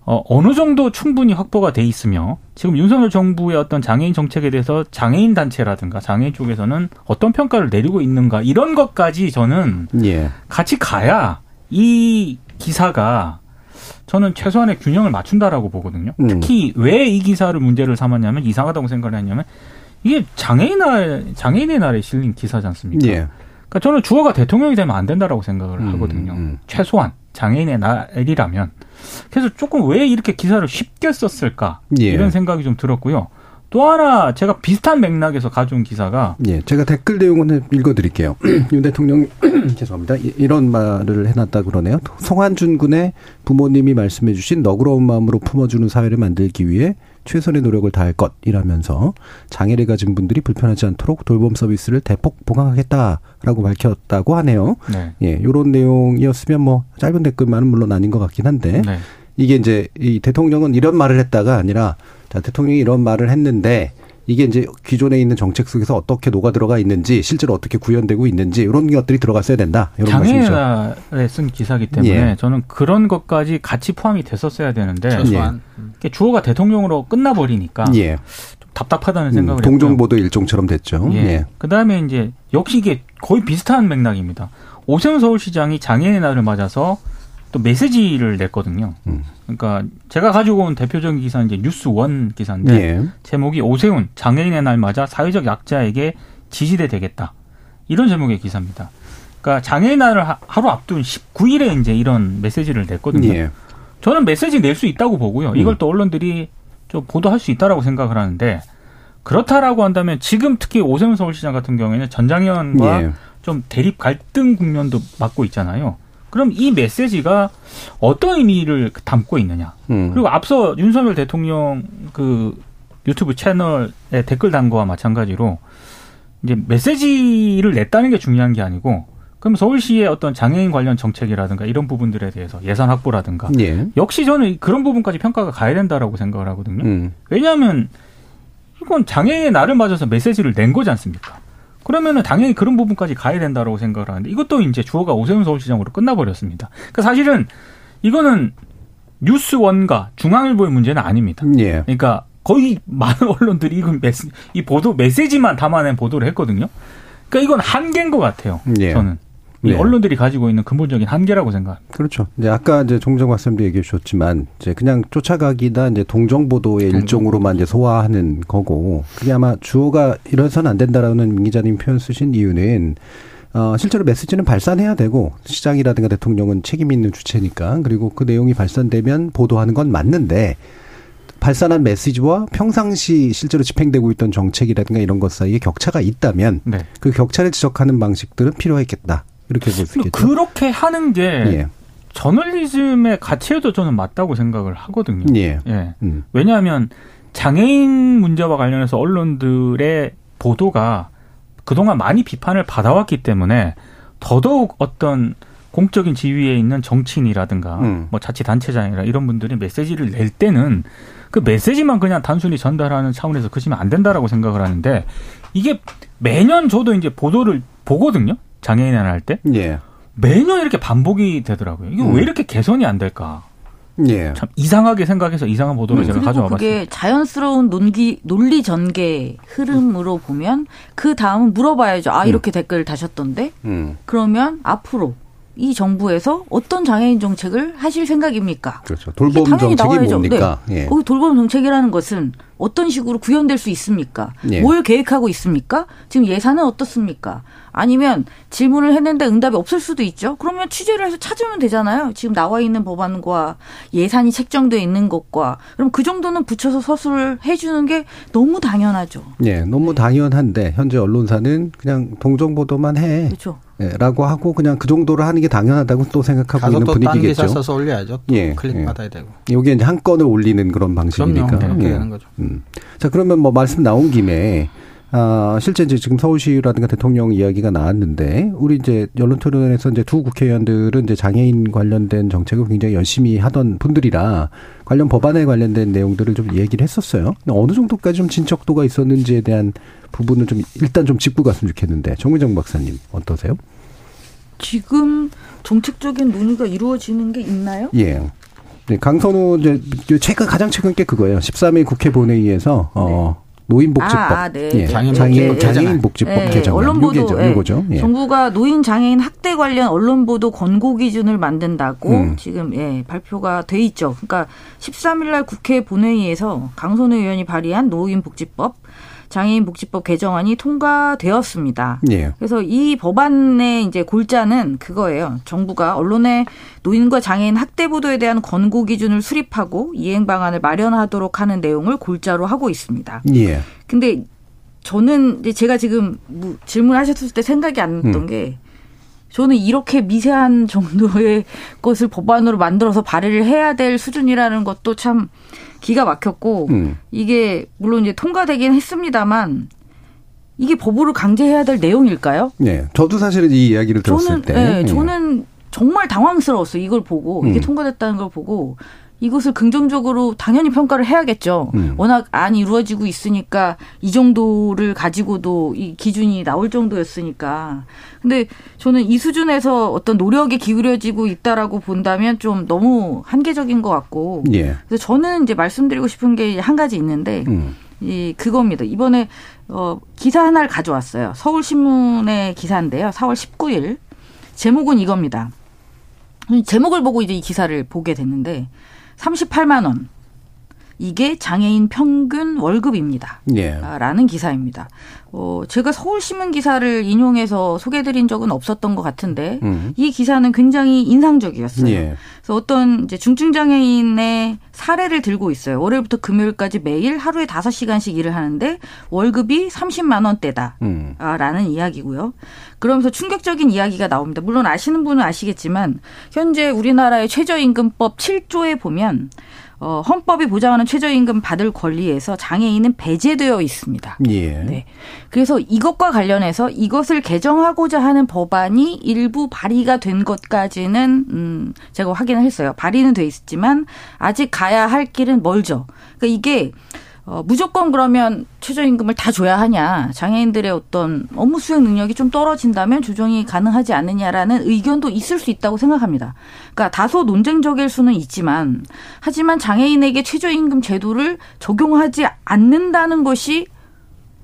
[SPEAKER 5] 어, 어느 정도 충분히 확보가 돼 있으며 지금 윤석열 정부의 어떤 장애인 정책에 대해서 장애인 단체라든가 장애인 쪽에서는 어떤 평가를 내리고 있는가 이런 것까지 저는
[SPEAKER 2] 예.
[SPEAKER 5] 같이 가야 이 기사가 저는 최소한의 균형을 맞춘다라고 보거든요.
[SPEAKER 2] 음.
[SPEAKER 5] 특히 왜 이 기사를 문제를 삼았냐면 이상하다고 생각을 했냐면 이게 장애인 날 장애인의 날에 실린 기사지 않습니까?
[SPEAKER 2] 예.
[SPEAKER 5] 그러니까 저는 주어가 대통령이 되면 안 된다라고 생각을
[SPEAKER 2] 음,
[SPEAKER 5] 하거든요.
[SPEAKER 2] 음.
[SPEAKER 5] 최소한 장애인의 날이라면 그래서 조금 왜 이렇게 기사를 쉽게 썼을까
[SPEAKER 2] 예.
[SPEAKER 5] 이런 생각이 좀 들었고요. 또 하나 제가 비슷한 맥락에서 가져온 기사가
[SPEAKER 2] 예, 제가 댓글 내용은 읽어드릴게요. 윤 대통령 죄송합니다. 이- 이런 말을 해놨다 그러네요. 송한준 군의 부모님이 말씀해주신 너그러운 마음으로 품어주는 사회를 만들기 위해 최선의 노력을 다할 것이라면서 장애를 가진 분들이 불편하지 않도록 돌봄 서비스를 대폭 보강하겠다라고 밝혔다고 하네요.
[SPEAKER 5] 네.
[SPEAKER 2] 예, 요런 내용이었으면 뭐 짧은 댓글만은 물론 아닌 것 같긴 한데
[SPEAKER 5] 네.
[SPEAKER 2] 이게 이제 이 대통령은 이런 말을 했다가 아니라 자 대통령이 이런 말을 했는데 이게 이제 기존에 있는 정책 속에서 어떻게 녹아 들어가 있는지 실제로 어떻게 구현되고 있는지 이런 것들이 들어갔어야 된다 이런.
[SPEAKER 5] 날에 쓴 기사기 때문에
[SPEAKER 2] 예.
[SPEAKER 5] 저는 그런 것까지 같이 포함이 됐었어야 되는데
[SPEAKER 4] 최소한
[SPEAKER 5] 이게 주어가 대통령으로 끝나버리니까
[SPEAKER 2] 예,
[SPEAKER 5] 좀 답답하다는
[SPEAKER 2] 음,
[SPEAKER 5] 생각을 했고요.
[SPEAKER 2] 동정보도 일종처럼 됐죠.
[SPEAKER 5] 예.
[SPEAKER 2] 예,
[SPEAKER 5] 그다음에 이제 역시 이게 거의 비슷한 맥락입니다. 오세훈 서울시장이 장애인의 날을 맞아서 또 메시지를 냈거든요.
[SPEAKER 2] 음.
[SPEAKER 5] 그러니까 제가 가지고 온 대표적인 기사는 이제 뉴스 원 기사인데
[SPEAKER 2] 예,
[SPEAKER 5] 제목이 오세훈 장애인의 날 맞아 사회적 약자에게 지지대 되겠다 이런 제목의 기사입니다. 그러니까 장애인 날을 하- 하루 앞둔 19일에 이제 이런 메시지를 냈거든요.
[SPEAKER 2] 예,
[SPEAKER 5] 저는 메시지 낼 수 있다고 보고요. 이걸 또 언론들이 좀 보도할 수 있다라고 생각을 하는데 그렇다라고 한다면 지금 특히 오세훈 서울시장 같은 경우에는 전장현과
[SPEAKER 2] 예.
[SPEAKER 5] 좀 대립 갈등 국면도 맡고 있잖아요. 그럼 이 메시지가 어떤 의미를 담고 있느냐?
[SPEAKER 2] 음.
[SPEAKER 5] 그리고 앞서 윤석열 대통령 그 유튜브 채널에 댓글 단 거와 마찬가지로 이제 메시지를 냈다는 게 중요한 게 아니고 그럼 서울시의 어떤 장애인 관련 정책이라든가 이런 부분들에 대해서 예산 확보라든가
[SPEAKER 2] 예,
[SPEAKER 5] 역시 저는 그런 부분까지 평가가 가야 된다라고 생각을 하거든요.
[SPEAKER 2] 음,
[SPEAKER 5] 왜냐하면 이건 장애인의 날을 맞아서 메시지를 낸 거지 않습니까? 그러면은 당연히 그런 부분까지 가야 된다라고 생각을 하는데 이것도 이제 주어가 오세훈 서울시장으로 끝나버렸습니다. 그러니까 사실은 이거는 뉴스원과 중앙일보의 문제는 아닙니다.
[SPEAKER 2] 예,
[SPEAKER 5] 그러니까 거의 많은 언론들이 이건 메시, 이 보도 메시지만 담아낸 보도를 했거든요. 그러니까 이건 한계인 것 같아요.
[SPEAKER 2] 예.
[SPEAKER 5] 저는 이
[SPEAKER 2] 예.
[SPEAKER 5] 언론들이 가지고 있는 근본적인 한계라고 생각합니다.
[SPEAKER 2] 그렇죠. 이제 아까 이제 종정 박사님도 얘기해 주셨지만 이제 그냥 쫓아가기나 이제 동정 보도의 일종으로만 이제 소화하는 거고 그게 아마 주어가 이래서는 안 된다라는 민 기자님 표현 쓰신 이유는 어 실제로 메시지는 발산해야 되고 시장이라든가 대통령은 책임 있는 주체니까 그리고 그 내용이 발산되면 보도하는 건 맞는데 발산한 메시지와 평상시 실제로 집행되고 있던 정책이라든가 이런 것 사이에 격차가 있다면
[SPEAKER 5] 네.
[SPEAKER 2] 그 격차를 지적하는 방식들은 필요했겠다. 이렇게 볼 수 있겠죠.
[SPEAKER 5] 그렇게 하는 게
[SPEAKER 2] 예.
[SPEAKER 5] 저널리즘의 가치에도 저는 맞다고 생각을 하거든요.
[SPEAKER 2] 예.
[SPEAKER 5] 예.
[SPEAKER 2] 음.
[SPEAKER 5] 왜냐하면 장애인 문제와 관련해서 언론들의 보도가 그동안 많이 비판을 받아왔기 때문에 더더욱 어떤 공적인 지위에 있는 정치인이라든가
[SPEAKER 2] 음.
[SPEAKER 5] 뭐 자치단체장이라 이런 분들이 메시지를 낼 때는 그 메시지만 그냥 단순히 전달하는 차원에서 그시면 안 된다라고 생각을 하는데 이게 매년 저도 이제 보도를 보거든요. 장애인을 할 때.
[SPEAKER 2] 예.
[SPEAKER 5] 매년 이렇게 반복이 되더라고요. 이게
[SPEAKER 2] 음.
[SPEAKER 5] 왜 이렇게 개선이 안 될까?
[SPEAKER 2] 예.
[SPEAKER 5] 참 이상하게 생각해서 이상한 보도를 제가
[SPEAKER 6] 그리고
[SPEAKER 5] 가져와
[SPEAKER 6] 그게
[SPEAKER 5] 봤습니다.
[SPEAKER 6] 자연스러운 논기 논리 전개 흐름으로 보면 그 다음은 물어봐야죠. 아 이렇게 댓글 다셨던데
[SPEAKER 2] 음.
[SPEAKER 6] 그러면 앞으로 이 정부에서 어떤 장애인 정책을 하실 생각입니까?
[SPEAKER 2] 그렇죠. 돌봄
[SPEAKER 6] 당연히
[SPEAKER 2] 정책이
[SPEAKER 6] 나와야죠.
[SPEAKER 2] 뭡니까?
[SPEAKER 6] 네.
[SPEAKER 2] 예.
[SPEAKER 6] 어, 돌봄 정책이라는 것은 어떤 식으로 구현될 수 있습니까?
[SPEAKER 2] 예.
[SPEAKER 6] 뭘 계획하고 있습니까? 지금 예산은 어떻습니까? 아니면 질문을 했는데 응답이 없을 수도 있죠. 그러면 취재를 해서 찾으면 되잖아요. 지금 나와 있는 법안과 예산이 책정돼 있는 것과 그럼 그 정도는 붙여서 서술을 해주는 게 너무 당연하죠.
[SPEAKER 2] 예, 너무 당연한데 현재 언론사는 그냥 동정 보도만 해.
[SPEAKER 6] 그렇죠.
[SPEAKER 2] 예, 라고 하고 그냥 그 정도로 하는 게 당연하다고 또 생각하고
[SPEAKER 4] 가서
[SPEAKER 2] 있는 분위기겠죠.
[SPEAKER 4] 써서 올려야죠. 또
[SPEAKER 2] 예,
[SPEAKER 4] 클릭
[SPEAKER 2] 예.
[SPEAKER 4] 받아야 되고.
[SPEAKER 2] 이게 이제 한 건을 올리는 그런 방식이니까.
[SPEAKER 4] 그럼요. 그렇게
[SPEAKER 2] 예.
[SPEAKER 4] 되는 거죠.
[SPEAKER 2] 음. 자, 그러면 뭐 말씀 나온 김에 아, 실제 이제 지금 서울시라든가 대통령 이야기가 나왔는데 우리 이제 언론 토론에서 이제 두 국회의원들은 이제 장애인 관련된 정책을 굉장히 열심히 하던 분들이라 관련 법안에 관련된 내용들을 좀 얘기를 했었어요. 어느 정도까지 좀 진척도가 있었는지에 대한 부분을 좀 일단 좀 짚고 갔으면 좋겠는데 정민정 박사님 어떠세요?
[SPEAKER 6] 지금 정책적인 논의가 이루어지는 게 있나요?
[SPEAKER 2] 예. 네, 강선우 이제 최근 가장 최근 게 그거예요. 13일 국회 본회의에서 어 노인복지법,
[SPEAKER 6] 아, 아, 네.
[SPEAKER 2] 예,
[SPEAKER 4] 장애인
[SPEAKER 2] 장애인,
[SPEAKER 4] 복지법
[SPEAKER 2] 장애인 복지법
[SPEAKER 6] 네,
[SPEAKER 2] 개정,
[SPEAKER 6] 언론 보도,
[SPEAKER 2] 요게죠,
[SPEAKER 6] 예.
[SPEAKER 2] 요거죠. 예.
[SPEAKER 6] 정부가 노인 장애인 학대 관련 언론 보도 권고 기준을 만든다고
[SPEAKER 2] 음.
[SPEAKER 6] 지금 예, 발표가 돼 있죠. 그러니까 13일 날 국회 본회의에서 강선우 의원이 발의한 노인 복지법 장애인 복지법 개정안이 통과되었습니다.
[SPEAKER 2] 예.
[SPEAKER 6] 그래서 이 법안의 이제 골자는 그거예요. 정부가 언론의 노인과 장애인 학대 보도에 대한 권고 기준을 수립하고 이행 방안을 마련하도록 하는 내용을 골자로 하고 있습니다.
[SPEAKER 2] 예.
[SPEAKER 6] 근데 저는 이제 제가 지금 뭐 질문하셨을 때 생각이 안 났던
[SPEAKER 2] 음.
[SPEAKER 6] 게 저는 이렇게 미세한 정도의 것을 법안으로 만들어서 발의를 해야 될 수준이라는 것도 참 기가 막혔고
[SPEAKER 2] 음.
[SPEAKER 6] 이게 물론 이제 통과되긴 했습니다만 이게 법으로 강제해야 될 내용일까요?
[SPEAKER 2] 네. 저도 사실은 이 이야기를 들었을
[SPEAKER 6] 저는
[SPEAKER 2] 때.
[SPEAKER 6] 네,
[SPEAKER 2] 예.
[SPEAKER 6] 저는 정말 당황스러웠어요. 이걸 보고 이게
[SPEAKER 2] 음.
[SPEAKER 6] 통과됐다는 걸 보고 이것을 긍정적으로 당연히 평가를 해야겠죠.
[SPEAKER 2] 음.
[SPEAKER 6] 워낙 안 이루어지고 있으니까 이 정도를 가지고도 이 기준이 나올 정도였으니까. 근데 저는 이 수준에서 어떤 노력이 기울여지고 있다라고 본다면 좀 너무 한계적인 것 같고.
[SPEAKER 2] 예.
[SPEAKER 6] 그래서 저는 이제 말씀드리고 싶은 게 한 가지 있는데
[SPEAKER 2] 음.
[SPEAKER 6] 이 그겁니다. 이번에 어 기사 하나를 가져왔어요. 서울 신문의 기사인데요. 4월 19일 제목은 이겁니다. 제목을 보고 이제 이 기사를 보게 됐는데 38만 원. 이게 장애인 평균 월급입니다.
[SPEAKER 2] 예.
[SPEAKER 6] 아, 라는 기사입니다. 어, 제가 서울신문 기사를 인용해서 소개드린 적은 없었던 것 같은데
[SPEAKER 2] 음.
[SPEAKER 6] 이 기사는 굉장히 인상적이었어요.
[SPEAKER 2] 예.
[SPEAKER 6] 그래서 어떤 이제 중증 장애인의 사례를 들고 있어요. 월요일부터 금요일까지 매일 하루에 다섯 시간씩 일을 하는데 월급이 30만 원대다.
[SPEAKER 2] 음.
[SPEAKER 6] 아, 라는 이야기고요. 그러면서 충격적인 이야기가 나옵니다. 물론 아시는 분은 아시겠지만 현재 우리나라의 최저임금법 7조에 보면 어, 헌법이 보장하는 최저임금 받을 권리에서 장애인은 배제되어 있습니다.
[SPEAKER 2] 예.
[SPEAKER 6] 네. 그래서 이것과 관련해서 이것을 개정하고자 하는 법안이 일부 발의가 된 것까지는 음 제가 확인을 했어요. 발의는 돼 있지만 아직 가야 할 길은 멀죠. 그러니까 이게 어, 무조건 그러면 최저임금을 다 줘야 하냐. 장애인들의 어떤 업무 수행 능력이 좀 떨어진다면 조정이 가능하지 않느냐라는 의견도 있을 수 있다고 생각합니다. 그러니까 다소 논쟁적일 수는 있지만, 하지만 장애인에게 최저임금 제도를 적용하지 않는다는 것이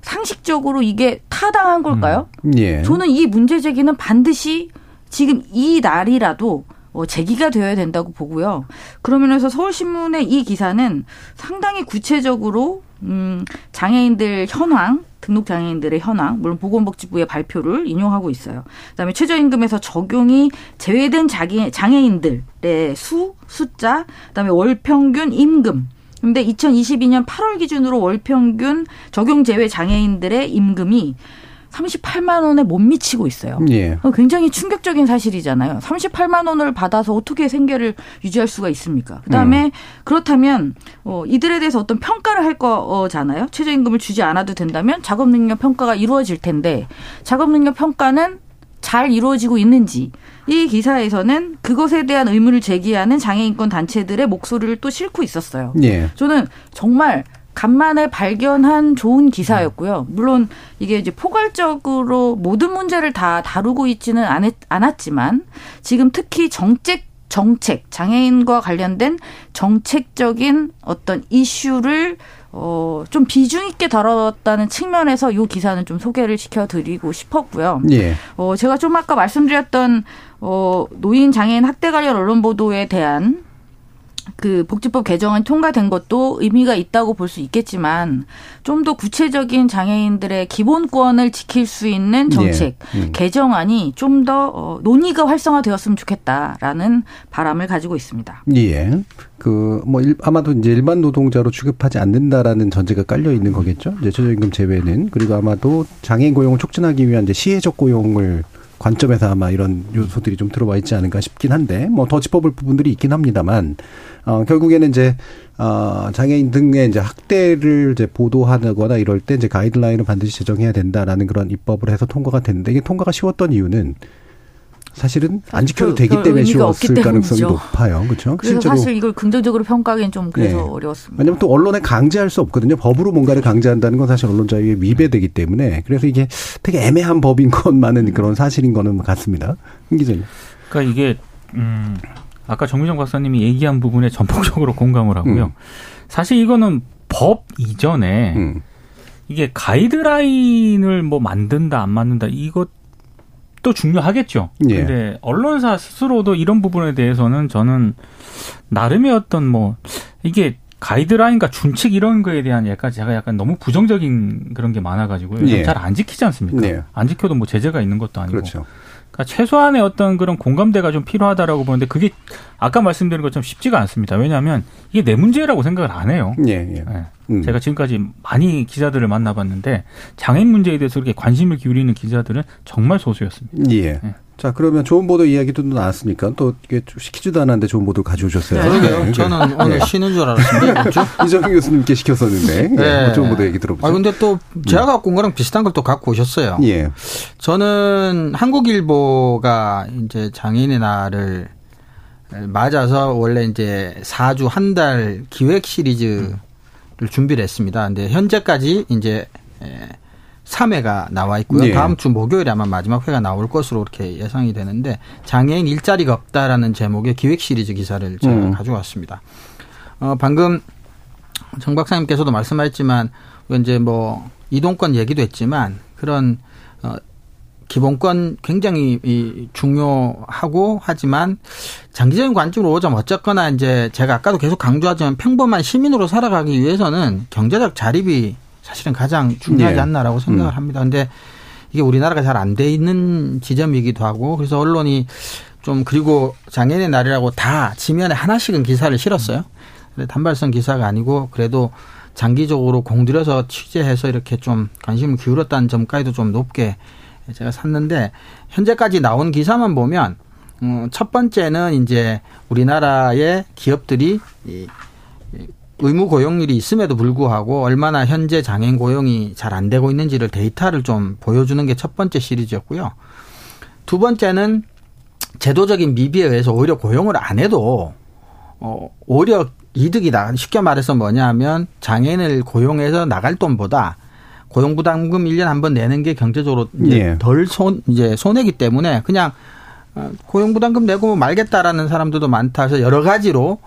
[SPEAKER 6] 상식적으로 이게 타당한 걸까요?
[SPEAKER 2] 예.
[SPEAKER 6] 저는 이 문제 제기는 반드시 지금 이 날이라도 어, 제기가 되어야 된다고 보고요. 그러면서 서울신문의 이 기사는 상당히 구체적으로 음, 장애인들 현황, 등록 장애인들의 현황, 물론 보건복지부의 발표를 인용하고 있어요. 그다음에 최저임금에서 적용이 제외된 자기, 장애인들의 수, 숫자, 그다음에 월 평균 임금. 근데 2022년 8월 기준으로 월 평균 적용 제외 장애인들의 임금이 38만 원에 못 미치고 있어요.
[SPEAKER 2] 예.
[SPEAKER 6] 어, 굉장히 충격적인 사실이잖아요. 38만 원을 받아서 어떻게 생계를 유지할 수가 있습니까? 그다음에 그렇다면 어, 이들에 대해서 어떤 평가를 할 거잖아요. 최저임금을 주지 않아도 된다면 작업 능력 평가가 이루어질 텐데 작업 능력 평가는 잘 이루어지고 있는지 이 기사에서는 그것에 대한 의문을 제기하는 장애인권 단체들의 목소리를 또 싣고 있었어요.
[SPEAKER 2] 예.
[SPEAKER 6] 저는 정말 간만에 발견한 좋은 기사였고요. 물론 이게 이제 포괄적으로 모든 문제를 다 다루고 있지는 않았, 않았지만 지금 특히 정책 정책 장애인과 관련된 정책적인 어떤 이슈를 어, 좀 비중 있게 다뤘다는 측면에서 이 기사는 좀 소개를 시켜드리고 싶었고요.
[SPEAKER 2] 예.
[SPEAKER 6] 어, 제가 좀 아까 말씀드렸던 어, 노인 장애인 학대 관련 언론 보도에 대한 그 복지법 개정안 통과된 것도 의미가 있다고 볼 수 있겠지만 좀 더 구체적인 장애인들의 기본권을 지킬 수 있는 정책
[SPEAKER 2] 예. 음.
[SPEAKER 6] 개정안이 좀더 어, 논의가 활성화되었으면 좋겠다라는 바람을 가지고 있습니다.
[SPEAKER 2] 예. 그, 뭐, 일, 아마도 이제 일반 노동자로 취급하지 않는다라는 전제가 깔려 있는 거겠죠. 이제 최저임금 제외는. 그리고 아마도 장애인 고용을 촉진하기 위한 이제 시혜적 고용을 관점에서 아마 이런 요소들이 좀 들어와 있지 않은가 싶긴 한데, 뭐 더 짚어볼 부분들이 있긴 합니다만, 어, 결국에는 이제, 어, 장애인 등의 이제 학대를 이제 보도하거나 이럴 때 이제 가이드라인을 반드시 제정해야 된다라는 그런 입법을 해서 통과가 됐는데, 이게 통과가 쉬웠던 이유는 사실은 안 지켜도
[SPEAKER 6] 그-
[SPEAKER 2] 되기
[SPEAKER 6] 별
[SPEAKER 2] 때문에 쉬웠을 가능성이
[SPEAKER 6] 때문이죠.
[SPEAKER 2] 높아요. 그렇죠?
[SPEAKER 6] 그래서 사실 이걸 긍정적으로 평가하기는 좀 그래서
[SPEAKER 2] 네.
[SPEAKER 6] 어려웠습니다.
[SPEAKER 2] 왜냐하면 또 언론에 강제할 수 없거든요. 법으로 뭔가를 강제한다는 건 사실 언론 자유에 위배되기 때문에 그래서 이게 되게 애매한 법인 것만은 그런 사실인 거는 같습니다. 김 기자님.
[SPEAKER 5] 그러니까 이게 음 아까 정유정 박사님이 얘기한 부분에 전폭적으로 공감을 하고요.
[SPEAKER 2] 음.
[SPEAKER 5] 사실 이거는 법 이전에
[SPEAKER 2] 음.
[SPEAKER 5] 이게 가이드라인을 뭐 만든다 안 만든다 이것 도 중요하겠죠.
[SPEAKER 2] 예.
[SPEAKER 5] 근데 언론사 스스로도 이런 부분에 대해서는 저는 나름의 어떤 뭐 이게 가이드라인과 준칙 이런 거에 대한 약간 제가 약간 너무 부정적인 그런 게 많아가지고요.
[SPEAKER 2] 예.
[SPEAKER 5] 잘안 지키지 않습니까?
[SPEAKER 2] 네.
[SPEAKER 5] 안 지켜도 뭐 제재가 있는 것도 아니고.
[SPEAKER 2] 그렇죠.
[SPEAKER 5] 그러니까 최소한의 어떤 그런 공감대가 좀 필요하다라고 보는데 그게 아까 말씀드린 것처럼 쉽지가 않습니다. 왜냐하면 이게 내 문제라고 생각을 안 해요.
[SPEAKER 2] 예, 예.
[SPEAKER 5] 예.
[SPEAKER 2] 음.
[SPEAKER 5] 제가 지금까지 많이 기자들을 만나봤는데 장애인 문제에 대해서 그렇게 관심을 기울이는 기자들은 정말 소수였습니다.
[SPEAKER 2] 예.
[SPEAKER 5] 네.
[SPEAKER 2] 자, 그러면 좋은 보도 이야기도 나왔으니까 또 이게 좀 시키지도 않았는데 좋은 보도 가져오셨어요.
[SPEAKER 4] 그러게요.
[SPEAKER 2] 네.
[SPEAKER 4] 저는 오늘 쉬는 줄 알았습니다. 그렇죠?
[SPEAKER 2] 이정희 교수님께 시켰었는데 예.
[SPEAKER 4] 네.
[SPEAKER 2] 뭐 좋은 보도 얘기 들어보죠.
[SPEAKER 4] 아 근데 또 제가 갖고 온 거랑 비슷한 걸 또 갖고 오셨어요.
[SPEAKER 2] 예.
[SPEAKER 4] 저는 한국일보가 이제 장애인의 날을 맞아서 원래 이제 4주 한 달 기획 시리즈를 준비를 했습니다. 근데 현재까지 이제 3회가 나와 있고요.
[SPEAKER 2] 예.
[SPEAKER 4] 다음 주 목요일에 아마 마지막 회가 나올 것으로 이렇게 예상이 되는데 장애인 일자리가 없다라는 제목의 기획 시리즈 기사를 제가
[SPEAKER 2] 음.
[SPEAKER 4] 가져왔습니다. 어, 방금 정 박사님께서도 말씀하셨지만 이제 뭐 이동권 얘기도 했지만 그런 어 기본권 굉장히 이 중요하고 하지만 장기적인 관점으로 오자면 어쨌거나 이제 제가 아까도 계속 강조하지만 평범한 시민으로 살아가기 위해서는 경제적 자립이 사실은 가장 중요하지
[SPEAKER 2] 네.
[SPEAKER 4] 않나라고 생각을
[SPEAKER 2] 음.
[SPEAKER 4] 합니다. 근데 이게 우리나라가 잘 안 돼 있는 지점이기도 하고 그래서 언론이 좀 그리고 장애인의 날이라고 다 지면에 하나씩은 기사를 실었어요. 근데 단발성 기사가 아니고 그래도 장기적으로 공들여서 취재해서 이렇게 좀 관심을 기울였다는 점까지도 좀 높게 제가 샀는데 현재까지 나온 기사만 보면 음, 첫 번째는 이제 우리나라의 기업들이 이이 의무 고용률이 있음에도 불구하고 얼마나 현재 장애인 고용이 잘 안 되고 있는지를 데이터를 좀 보여주는 게 첫 번째 시리즈였고요. 두 번째는 제도적인 미비에 의해서 오히려 고용을 안 해도 어 오히려 이득이다. 쉽게 말해서 뭐냐면 장애인을 고용해서 나갈 돈보다 고용부담금 1년 한 번 내는 게 경제적으로
[SPEAKER 2] 예.
[SPEAKER 4] 덜 손, 이제 손해기 때문에 그냥 어, 고용부담금 내고 뭐 말겠다라는 사람들도 많다. 그래서 여러 가지로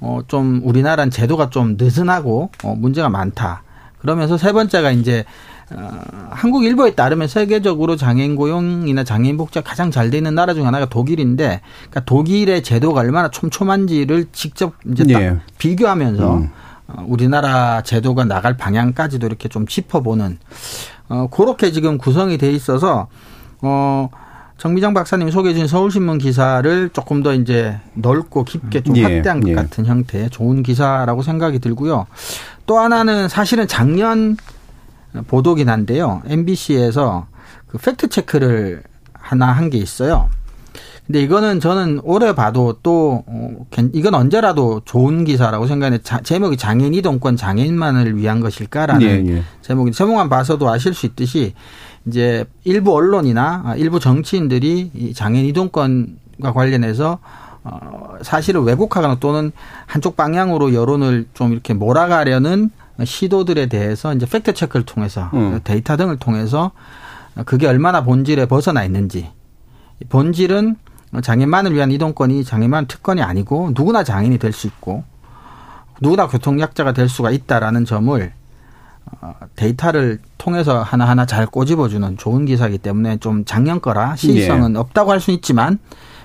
[SPEAKER 4] 어, 좀 우리나라는 제도가 좀 느슨하고 어, 문제가 많다. 그러면서 세 번째가 이제 어, 한국 일보에 따르면 세계적으로 장애인 고용이나 장애인 복지가 가장 잘돼 있는 나라 중 하나가 독일인데, 그러니까 독일의 제도가 얼마나 촘촘한지를 직접 이제 딱
[SPEAKER 2] 예.
[SPEAKER 4] 비교하면서
[SPEAKER 2] 음.
[SPEAKER 4] 어, 우리나라 제도가 나갈 방향까지도 이렇게 좀 짚어보는 어, 그렇게 지금 구성이 돼 있어서 어, 정미정 박사님이 소개해 주신 서울신문 기사를 조금 더 이제 넓고 깊게 좀
[SPEAKER 2] 예,
[SPEAKER 4] 확대한 것
[SPEAKER 2] 예.
[SPEAKER 4] 같은 형태의 좋은 기사라고 생각이 들고요. 또 하나는 사실은 작년 보도긴 한데요. MBC에서 그 팩트 체크를 하나 한 게 있어요. 근데 이거는 저는 올해 봐도 또 어, 괜- 이건 언제라도 좋은 기사라고 자- 제목이 장애인 이동권 장애인만을 위한 것일까라는
[SPEAKER 2] 예, 예.
[SPEAKER 4] 제목이 제목만 봐서도 아실 수 있듯이 이제 일부 언론이나 아, 일부 정치인들이 이 장애인 이동권과 관련해서 어 사실을 왜곡하거나 또는 한쪽 방향으로 여론을 좀 이렇게 몰아가려는 시도들에 대해서 이제 팩트 체크를 통해서
[SPEAKER 2] 음.
[SPEAKER 4] 데이터 등을 통해서 그게 얼마나 본질에 벗어나 있는지 본질은 장애인만을 위한 이동권이 장애인만 특권이 아니고 누구나 장애인이 될 수 있고 누구나 교통약자가 될 수가 있다라는 점을 어, 데이터를 통해서 하나하나 잘 꼬집어주는 좋은 기사이기 때문에 좀 작년 거라 시의성은
[SPEAKER 2] 예.
[SPEAKER 4] 없다고 할 수는 있지만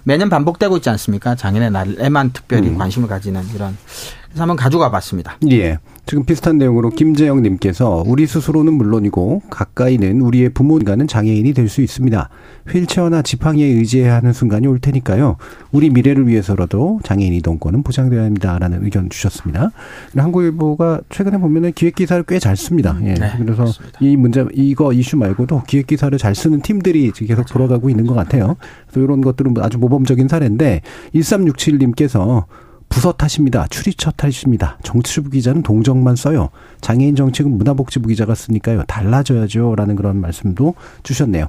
[SPEAKER 4] 매년 반복되고 있지 않습니까? 장인의 날에만 특별히
[SPEAKER 2] 음.
[SPEAKER 4] 관심을 가지는 이런 그래서 한번 가져가 봤습니다.
[SPEAKER 2] 예. 지금 비슷한 내용으로 김재영 님께서 우리 스스로는 물론이고 가까이는 우리의 부모가는 장애인이 될 수 있습니다. 휠체어나 지팡이에 의지해야 하는 순간이 올 테니까요. 우리 미래를 위해서라도 장애인 이동권은 보장되어야 합니다라는 의견 주셨습니다. 한국일보가 최근에 보면은 기획 기사를 꽤 잘 씁니다. 예.
[SPEAKER 4] 네,
[SPEAKER 2] 그래서
[SPEAKER 4] 그렇습니다.
[SPEAKER 2] 이 문제 이거 이슈 말고도 기획 기사를 잘 쓰는 팀들이 지금 계속 돌아가고 있는 것 같아요. 그래서 이런 것들은 아주 모범적인 사례인데 1367님께서 부서 탓입니다. 추리처 탓입니다. 정치부 기자는 동정만 써요. 장애인 정책은 문화복지부 기자가 쓰니까요. 달라져야죠. 라는 그런 말씀도 주셨네요.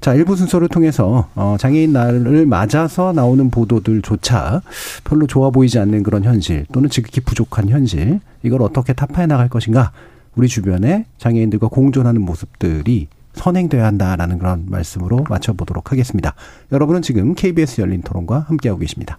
[SPEAKER 2] 자, 일부 순서를 통해서 어, 장애인 날을 맞아서 나오는 보도들조차 별로 좋아 보이지 않는 그런 현실 또는 지극히 부족한 현실 이걸 어떻게 타파해 나갈 것인가 우리 주변에 장애인들과 공존하는 모습들이 선행돼야 한다라는 그런 말씀으로 마쳐보도록 하겠습니다. 여러분은 지금 KBS 열린 토론과 함께하고 계십니다.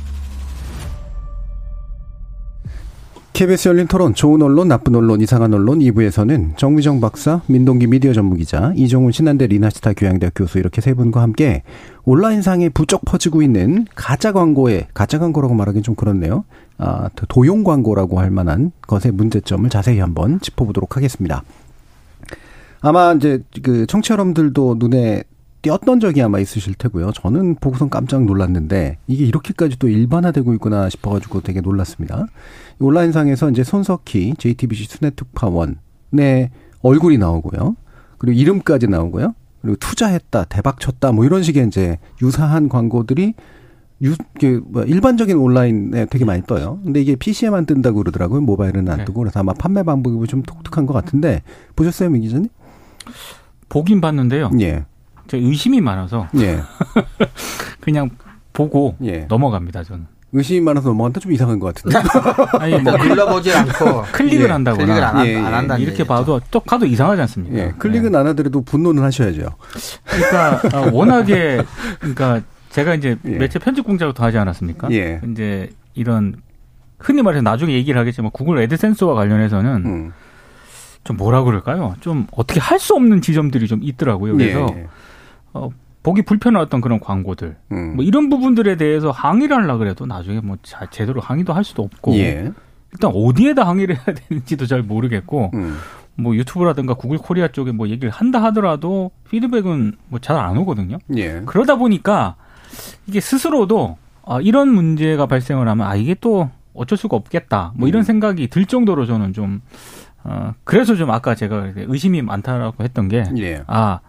[SPEAKER 2] KBS 열린 토론 좋은 언론 나쁜 언론 이상한 언론 2부에서는 정미정 박사 민동기 미디어 전무기자 이종훈 신한대 리나스타 교양대학 교수 이렇게 세 분과 함께 온라인상에 부쩍 퍼지고 있는 가짜 광고에 가짜 광고라고 말하기는 좀 그렇네요. 아, 도용 광고라고 할 만한 것의 문제점을 자세히 한번 짚어보도록 하겠습니다. 아마 이제 그 청취자 여러분들도 눈에 띄었던 적이 아마 있으실 테고요. 저는 보고선 깜짝 놀랐는데 이게 이렇게까지 또 일반화되고 있구나 싶어가지고 되게 놀랐습니다. 온라인상에서 이제 손석희 JTBC 수뇌특파원의 얼굴이 나오고요. 그리고 이름까지 나오고요. 그리고 투자했다, 대박 쳤다, 뭐 이런 식의 이제 유사한 광고들이 유, 그, 뭐 일반적인 온라인에 되게 많이 떠요. 근데 이게 PC에만 뜬다고 그러더라고요. 모바일은 안
[SPEAKER 5] 네.
[SPEAKER 2] 뜨고. 그래서 아마 판매 방법이 좀 독특한 것 같은데, 보셨어요, 민 기자님?
[SPEAKER 5] 보긴 봤는데요.
[SPEAKER 2] 예.
[SPEAKER 5] 제가 의심이 많아서
[SPEAKER 2] 예.
[SPEAKER 5] 그냥 보고
[SPEAKER 2] 예.
[SPEAKER 5] 넘어갑니다. 저는.
[SPEAKER 2] 의심이 많아서 넘어간다 좀 이상한 것 같은데.
[SPEAKER 5] 아니
[SPEAKER 4] 뭐뭐 눌러보지 않고
[SPEAKER 5] 클릭을
[SPEAKER 2] 예,
[SPEAKER 5] 한다거나
[SPEAKER 4] 클릭을 안, 한-
[SPEAKER 2] 예, 예.
[SPEAKER 4] 안 한다는
[SPEAKER 5] 이렇게
[SPEAKER 4] 얘기죠.
[SPEAKER 5] 봐도 또 가도 이상하지 않습니까?
[SPEAKER 2] 예. 클릭은
[SPEAKER 5] 네.
[SPEAKER 2] 안 하더라도 분노는 하셔야죠.
[SPEAKER 5] 그러니까 어, 워낙에 그러니까 제가 이제
[SPEAKER 2] 예.
[SPEAKER 5] 매체 편집 공작도 하지 않았습니까?
[SPEAKER 2] 예.
[SPEAKER 5] 이제 이런 흔히 말해서 나중에 얘기를 하겠지만 구글 애드센스와 관련해서는
[SPEAKER 2] 음.
[SPEAKER 5] 좀 뭐라 그럴까요? 좀 어떻게 할 수 없는 지점들이 좀 있더라고요. 그래서
[SPEAKER 2] 예, 예.
[SPEAKER 5] 어, 보기 불편한 어떤 그런 광고들
[SPEAKER 2] 음.
[SPEAKER 5] 뭐 이런 부분들에 대해서 항의를 하려 그래도 나중에 뭐 자, 제대로 항의도 할 수도 없고
[SPEAKER 2] 예.
[SPEAKER 5] 일단 어디에다 항의를 해야 되는지도 잘 모르겠고
[SPEAKER 2] 음.
[SPEAKER 5] 뭐 유튜브라든가 구글 코리아 쪽에 뭐 얘기를 한다 하더라도 피드백은 뭐 잘 안 오거든요.
[SPEAKER 2] 예.
[SPEAKER 5] 그러다 보니까 이게 스스로도 아, 이런 문제가 발생을 하면 아 이게 또 어쩔 수가 없겠다. 뭐 이런
[SPEAKER 2] 음.
[SPEAKER 5] 생각이 들 정도로 저는 좀 어, 그래서 좀 아까 제가 의심이 많다라고 했던 게
[SPEAKER 2] 예.
[SPEAKER 5] 아,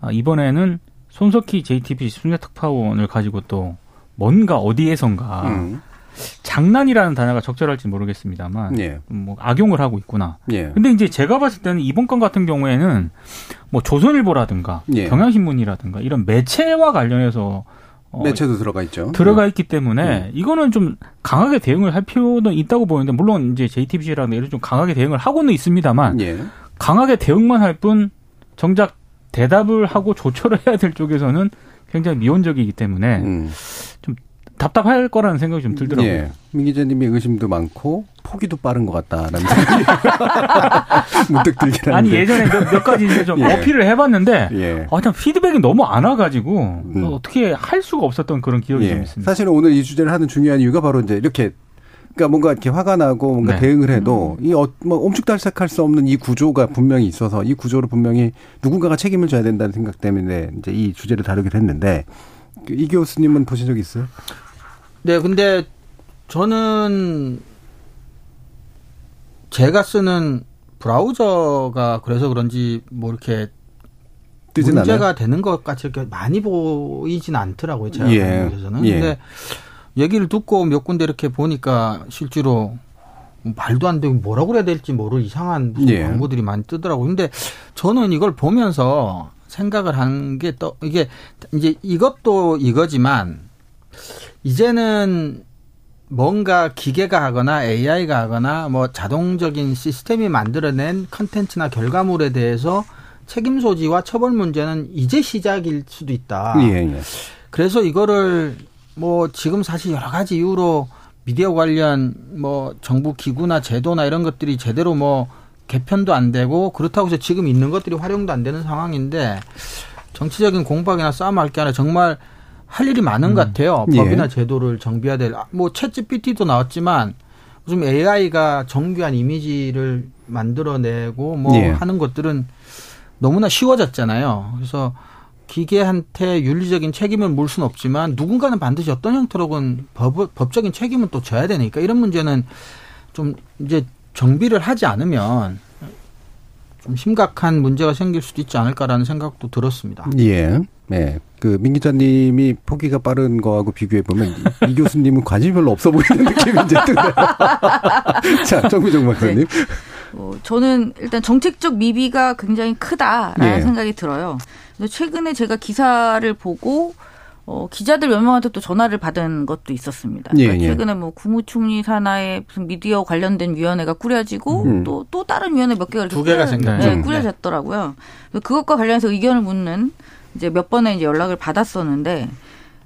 [SPEAKER 5] 아, 이번에는 손석희 JTBC 순회특파원을 가지고 또 뭔가 어디에선가
[SPEAKER 2] 음.
[SPEAKER 5] 장난이라는 단어가 적절할지 모르겠습니다만
[SPEAKER 2] 예.
[SPEAKER 5] 뭐 악용을 하고 있구나.
[SPEAKER 2] 예.
[SPEAKER 5] 근데 이제 제가 봤을 때는 이번 건 같은 경우에는 뭐 조선일보라든가
[SPEAKER 2] 예.
[SPEAKER 5] 경향신문이라든가 이런 매체와 관련해서 어,
[SPEAKER 2] 매체도 들어가 있죠.
[SPEAKER 5] 들어가 있기 때문에
[SPEAKER 2] 예.
[SPEAKER 5] 이거는 좀 강하게 대응을 할 필요는 있다고 보는데 물론 이제 JTBC라는 이런 좀 강하게 대응을 하고는 있습니다만
[SPEAKER 2] 예.
[SPEAKER 5] 강하게 대응만 할 뿐 정작 대답을 하고 조처를 해야 될 쪽에서는 굉장히 미온적이기 때문에
[SPEAKER 2] 음.
[SPEAKER 5] 답답할 거라는 생각이 좀 들더라고요.
[SPEAKER 2] 예. 민 기자님의 의심도 많고 포기도 빠른 것 같다라는 생각이 문득 들긴.
[SPEAKER 5] 아니 예전에 몇, 몇 가지 이제 좀
[SPEAKER 2] 예.
[SPEAKER 5] 어필을 해봤는데
[SPEAKER 2] 예.
[SPEAKER 5] 아, 참 피드백이 너무 안 와가지고
[SPEAKER 2] 음.
[SPEAKER 5] 어떻게 할 수가 없었던 그런 기억이 좀
[SPEAKER 2] 예.
[SPEAKER 5] 있습니다.
[SPEAKER 2] 사실은 오늘 이 주제를 하는 중요한 이유가 바로 이제 이렇게 그러니까 뭔가 이렇게 화가 나고 뭔가
[SPEAKER 5] 네.
[SPEAKER 2] 대응을 해도 이 어, 뭐 옴죽달싹할 수 없는 이 구조가 분명히 있어서 이 구조를 분명히 누군가가 책임을 져야 된다는 생각 때문에 이제 이 주제를 다루기로 했는데 그이 교수님은 보신 적 있어요?
[SPEAKER 4] 네, 근데 저는 제가 쓰는 브라우저가 그래서 그런지 뭐 이렇게 문제가
[SPEAKER 2] 않아요.
[SPEAKER 4] 되는 것 같이 이렇게 많이 보이진 않더라고요. 제가
[SPEAKER 2] 예.
[SPEAKER 4] 보는 곳에서는.
[SPEAKER 2] 예.
[SPEAKER 4] 근데 얘기를 듣고 몇 군데 이렇게 보니까 실제로 말도 안 되고 뭐라고 그래야 될지 모를 이상한 무슨
[SPEAKER 2] 예.
[SPEAKER 4] 광고들이 많이 뜨더라고요. 근데 저는 이걸 보면서 생각을 한 게 또 이게 이제 이것도 이거지만 이제는 뭔가 기계가 하거나 AI가 하거나 뭐 자동적인 시스템이 만들어낸 컨텐츠나 결과물에 대해서 책임 소지와 처벌 문제는 이제 시작일 수도 있다.
[SPEAKER 2] 예, 예.
[SPEAKER 4] 그래서 이거를 뭐 지금 사실 여러 가지 이유로 미디어 관련 뭐 정부 기구나 제도나 이런 것들이 제대로 뭐 개편도 안 되고 그렇다고 해서 지금 있는 것들이 활용도 안 되는 상황인데 정치적인 공박이나 싸움할 게 아니라 정말 할 일이 많은 것 같아요.
[SPEAKER 2] 예.
[SPEAKER 4] 법이나 제도를 정비해야 될. 뭐 챗 GPT도 나왔지만 요즘 AI가 정교한 이미지를 만들어내고 뭐
[SPEAKER 2] 예.
[SPEAKER 4] 하는 것들은 너무나 쉬워졌잖아요. 그래서 기계한테 윤리적인 책임을 물 수는 없지만 누군가는 반드시 어떤 형태로건 법, 법적인 책임은 또 져야 되니까 이런 문제는 좀 이제 정비를 하지 않으면 좀 심각한 문제가 생길 수도 있지 않을까라는 생각도 들었습니다.
[SPEAKER 2] 예. 네. 그, 민 기자님이 포기가 빠른 거하고 비교해 보면, 이, 이 교수님은 관심이 별로 없어 보이는 느낌이 이제 드네요. 자, 정미정 박사님.
[SPEAKER 6] 어, 저는 일단 정책적 미비가 굉장히 크다라는
[SPEAKER 2] 예.
[SPEAKER 6] 생각이 들어요. 최근에 제가 기사를 보고 어, 기자들 몇 명한테 또 전화를 받은 것도 있었습니다.
[SPEAKER 2] 예,
[SPEAKER 6] 그러니까
[SPEAKER 2] 예.
[SPEAKER 6] 최근에 뭐 국무총리 산하에 무슨 미디어 관련된 위원회가 꾸려지고
[SPEAKER 2] 음.
[SPEAKER 6] 또, 또 다른 위원회 몇 개가 이렇게
[SPEAKER 4] 두 개가
[SPEAKER 6] 꾸려-
[SPEAKER 4] 생겼죠.
[SPEAKER 6] 네,
[SPEAKER 2] 음.
[SPEAKER 6] 꾸려졌더라고요. 그것과 관련해서 의견을 묻는 이제 몇 번의 이제 연락을 받았었는데,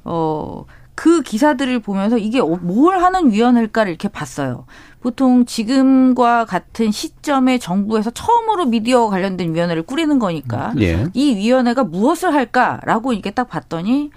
[SPEAKER 6] 어, 그 기사들을 보면서 이게 어- 뭘 하는 위원회일까를 이렇게 봤어요. 보통 지금과 같은 시점에 정부에서 처음으로 미디어 관련된 위원회를 꾸리는 거니까
[SPEAKER 2] 예.
[SPEAKER 6] 이 위원회가 무엇을 할까라고 이렇게 딱 봤더니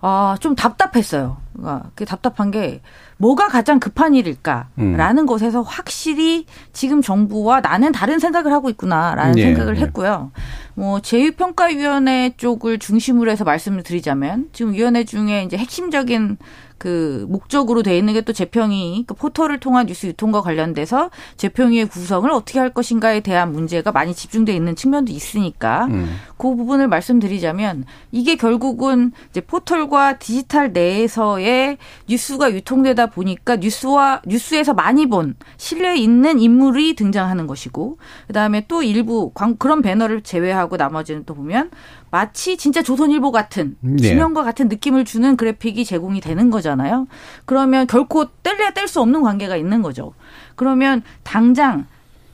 [SPEAKER 6] 아, 좀 답답했어요. 그러니까 그 답답한 게 뭐가 가장 급한 일일까라는
[SPEAKER 2] 음.
[SPEAKER 6] 것에서 확실히 지금 정부와 나는 다른 생각을 하고 있구나라는
[SPEAKER 2] 예,
[SPEAKER 6] 생각을
[SPEAKER 2] 예.
[SPEAKER 6] 했고요. 뭐 제휴평가위원회 쪽을 중심으로 해서 말씀을 드리자면 지금 위원회 중에 이제 핵심적인 그 목적으로 돼 있는 게 또 재평이 그 포털을 통한 뉴스 유통과 관련돼서 재평위의 구성을 어떻게 할 것인가에 대한 문제가 많이 집중돼 있는 측면도 있으니까
[SPEAKER 2] 음.
[SPEAKER 6] 그 부분을 말씀드리자면 이게 결국은 이제 포털과 디지털 내에서의 뉴스가 유통되다 보니까 뉴스와 뉴스에서 많이 본 신뢰 있는 인물이 등장하는 것이고 그다음에 또 일부 광, 그런 배너를 제외하고 나머지는 또 보면 마치 진짜 조선일보 같은
[SPEAKER 2] 네.
[SPEAKER 6] 지명과 같은 느낌을 주는 그래픽이 제공이 되는 거잖아요. 그러면 결코 뗄래야 뗄 수 없는 관계가 있는 거죠. 그러면 당장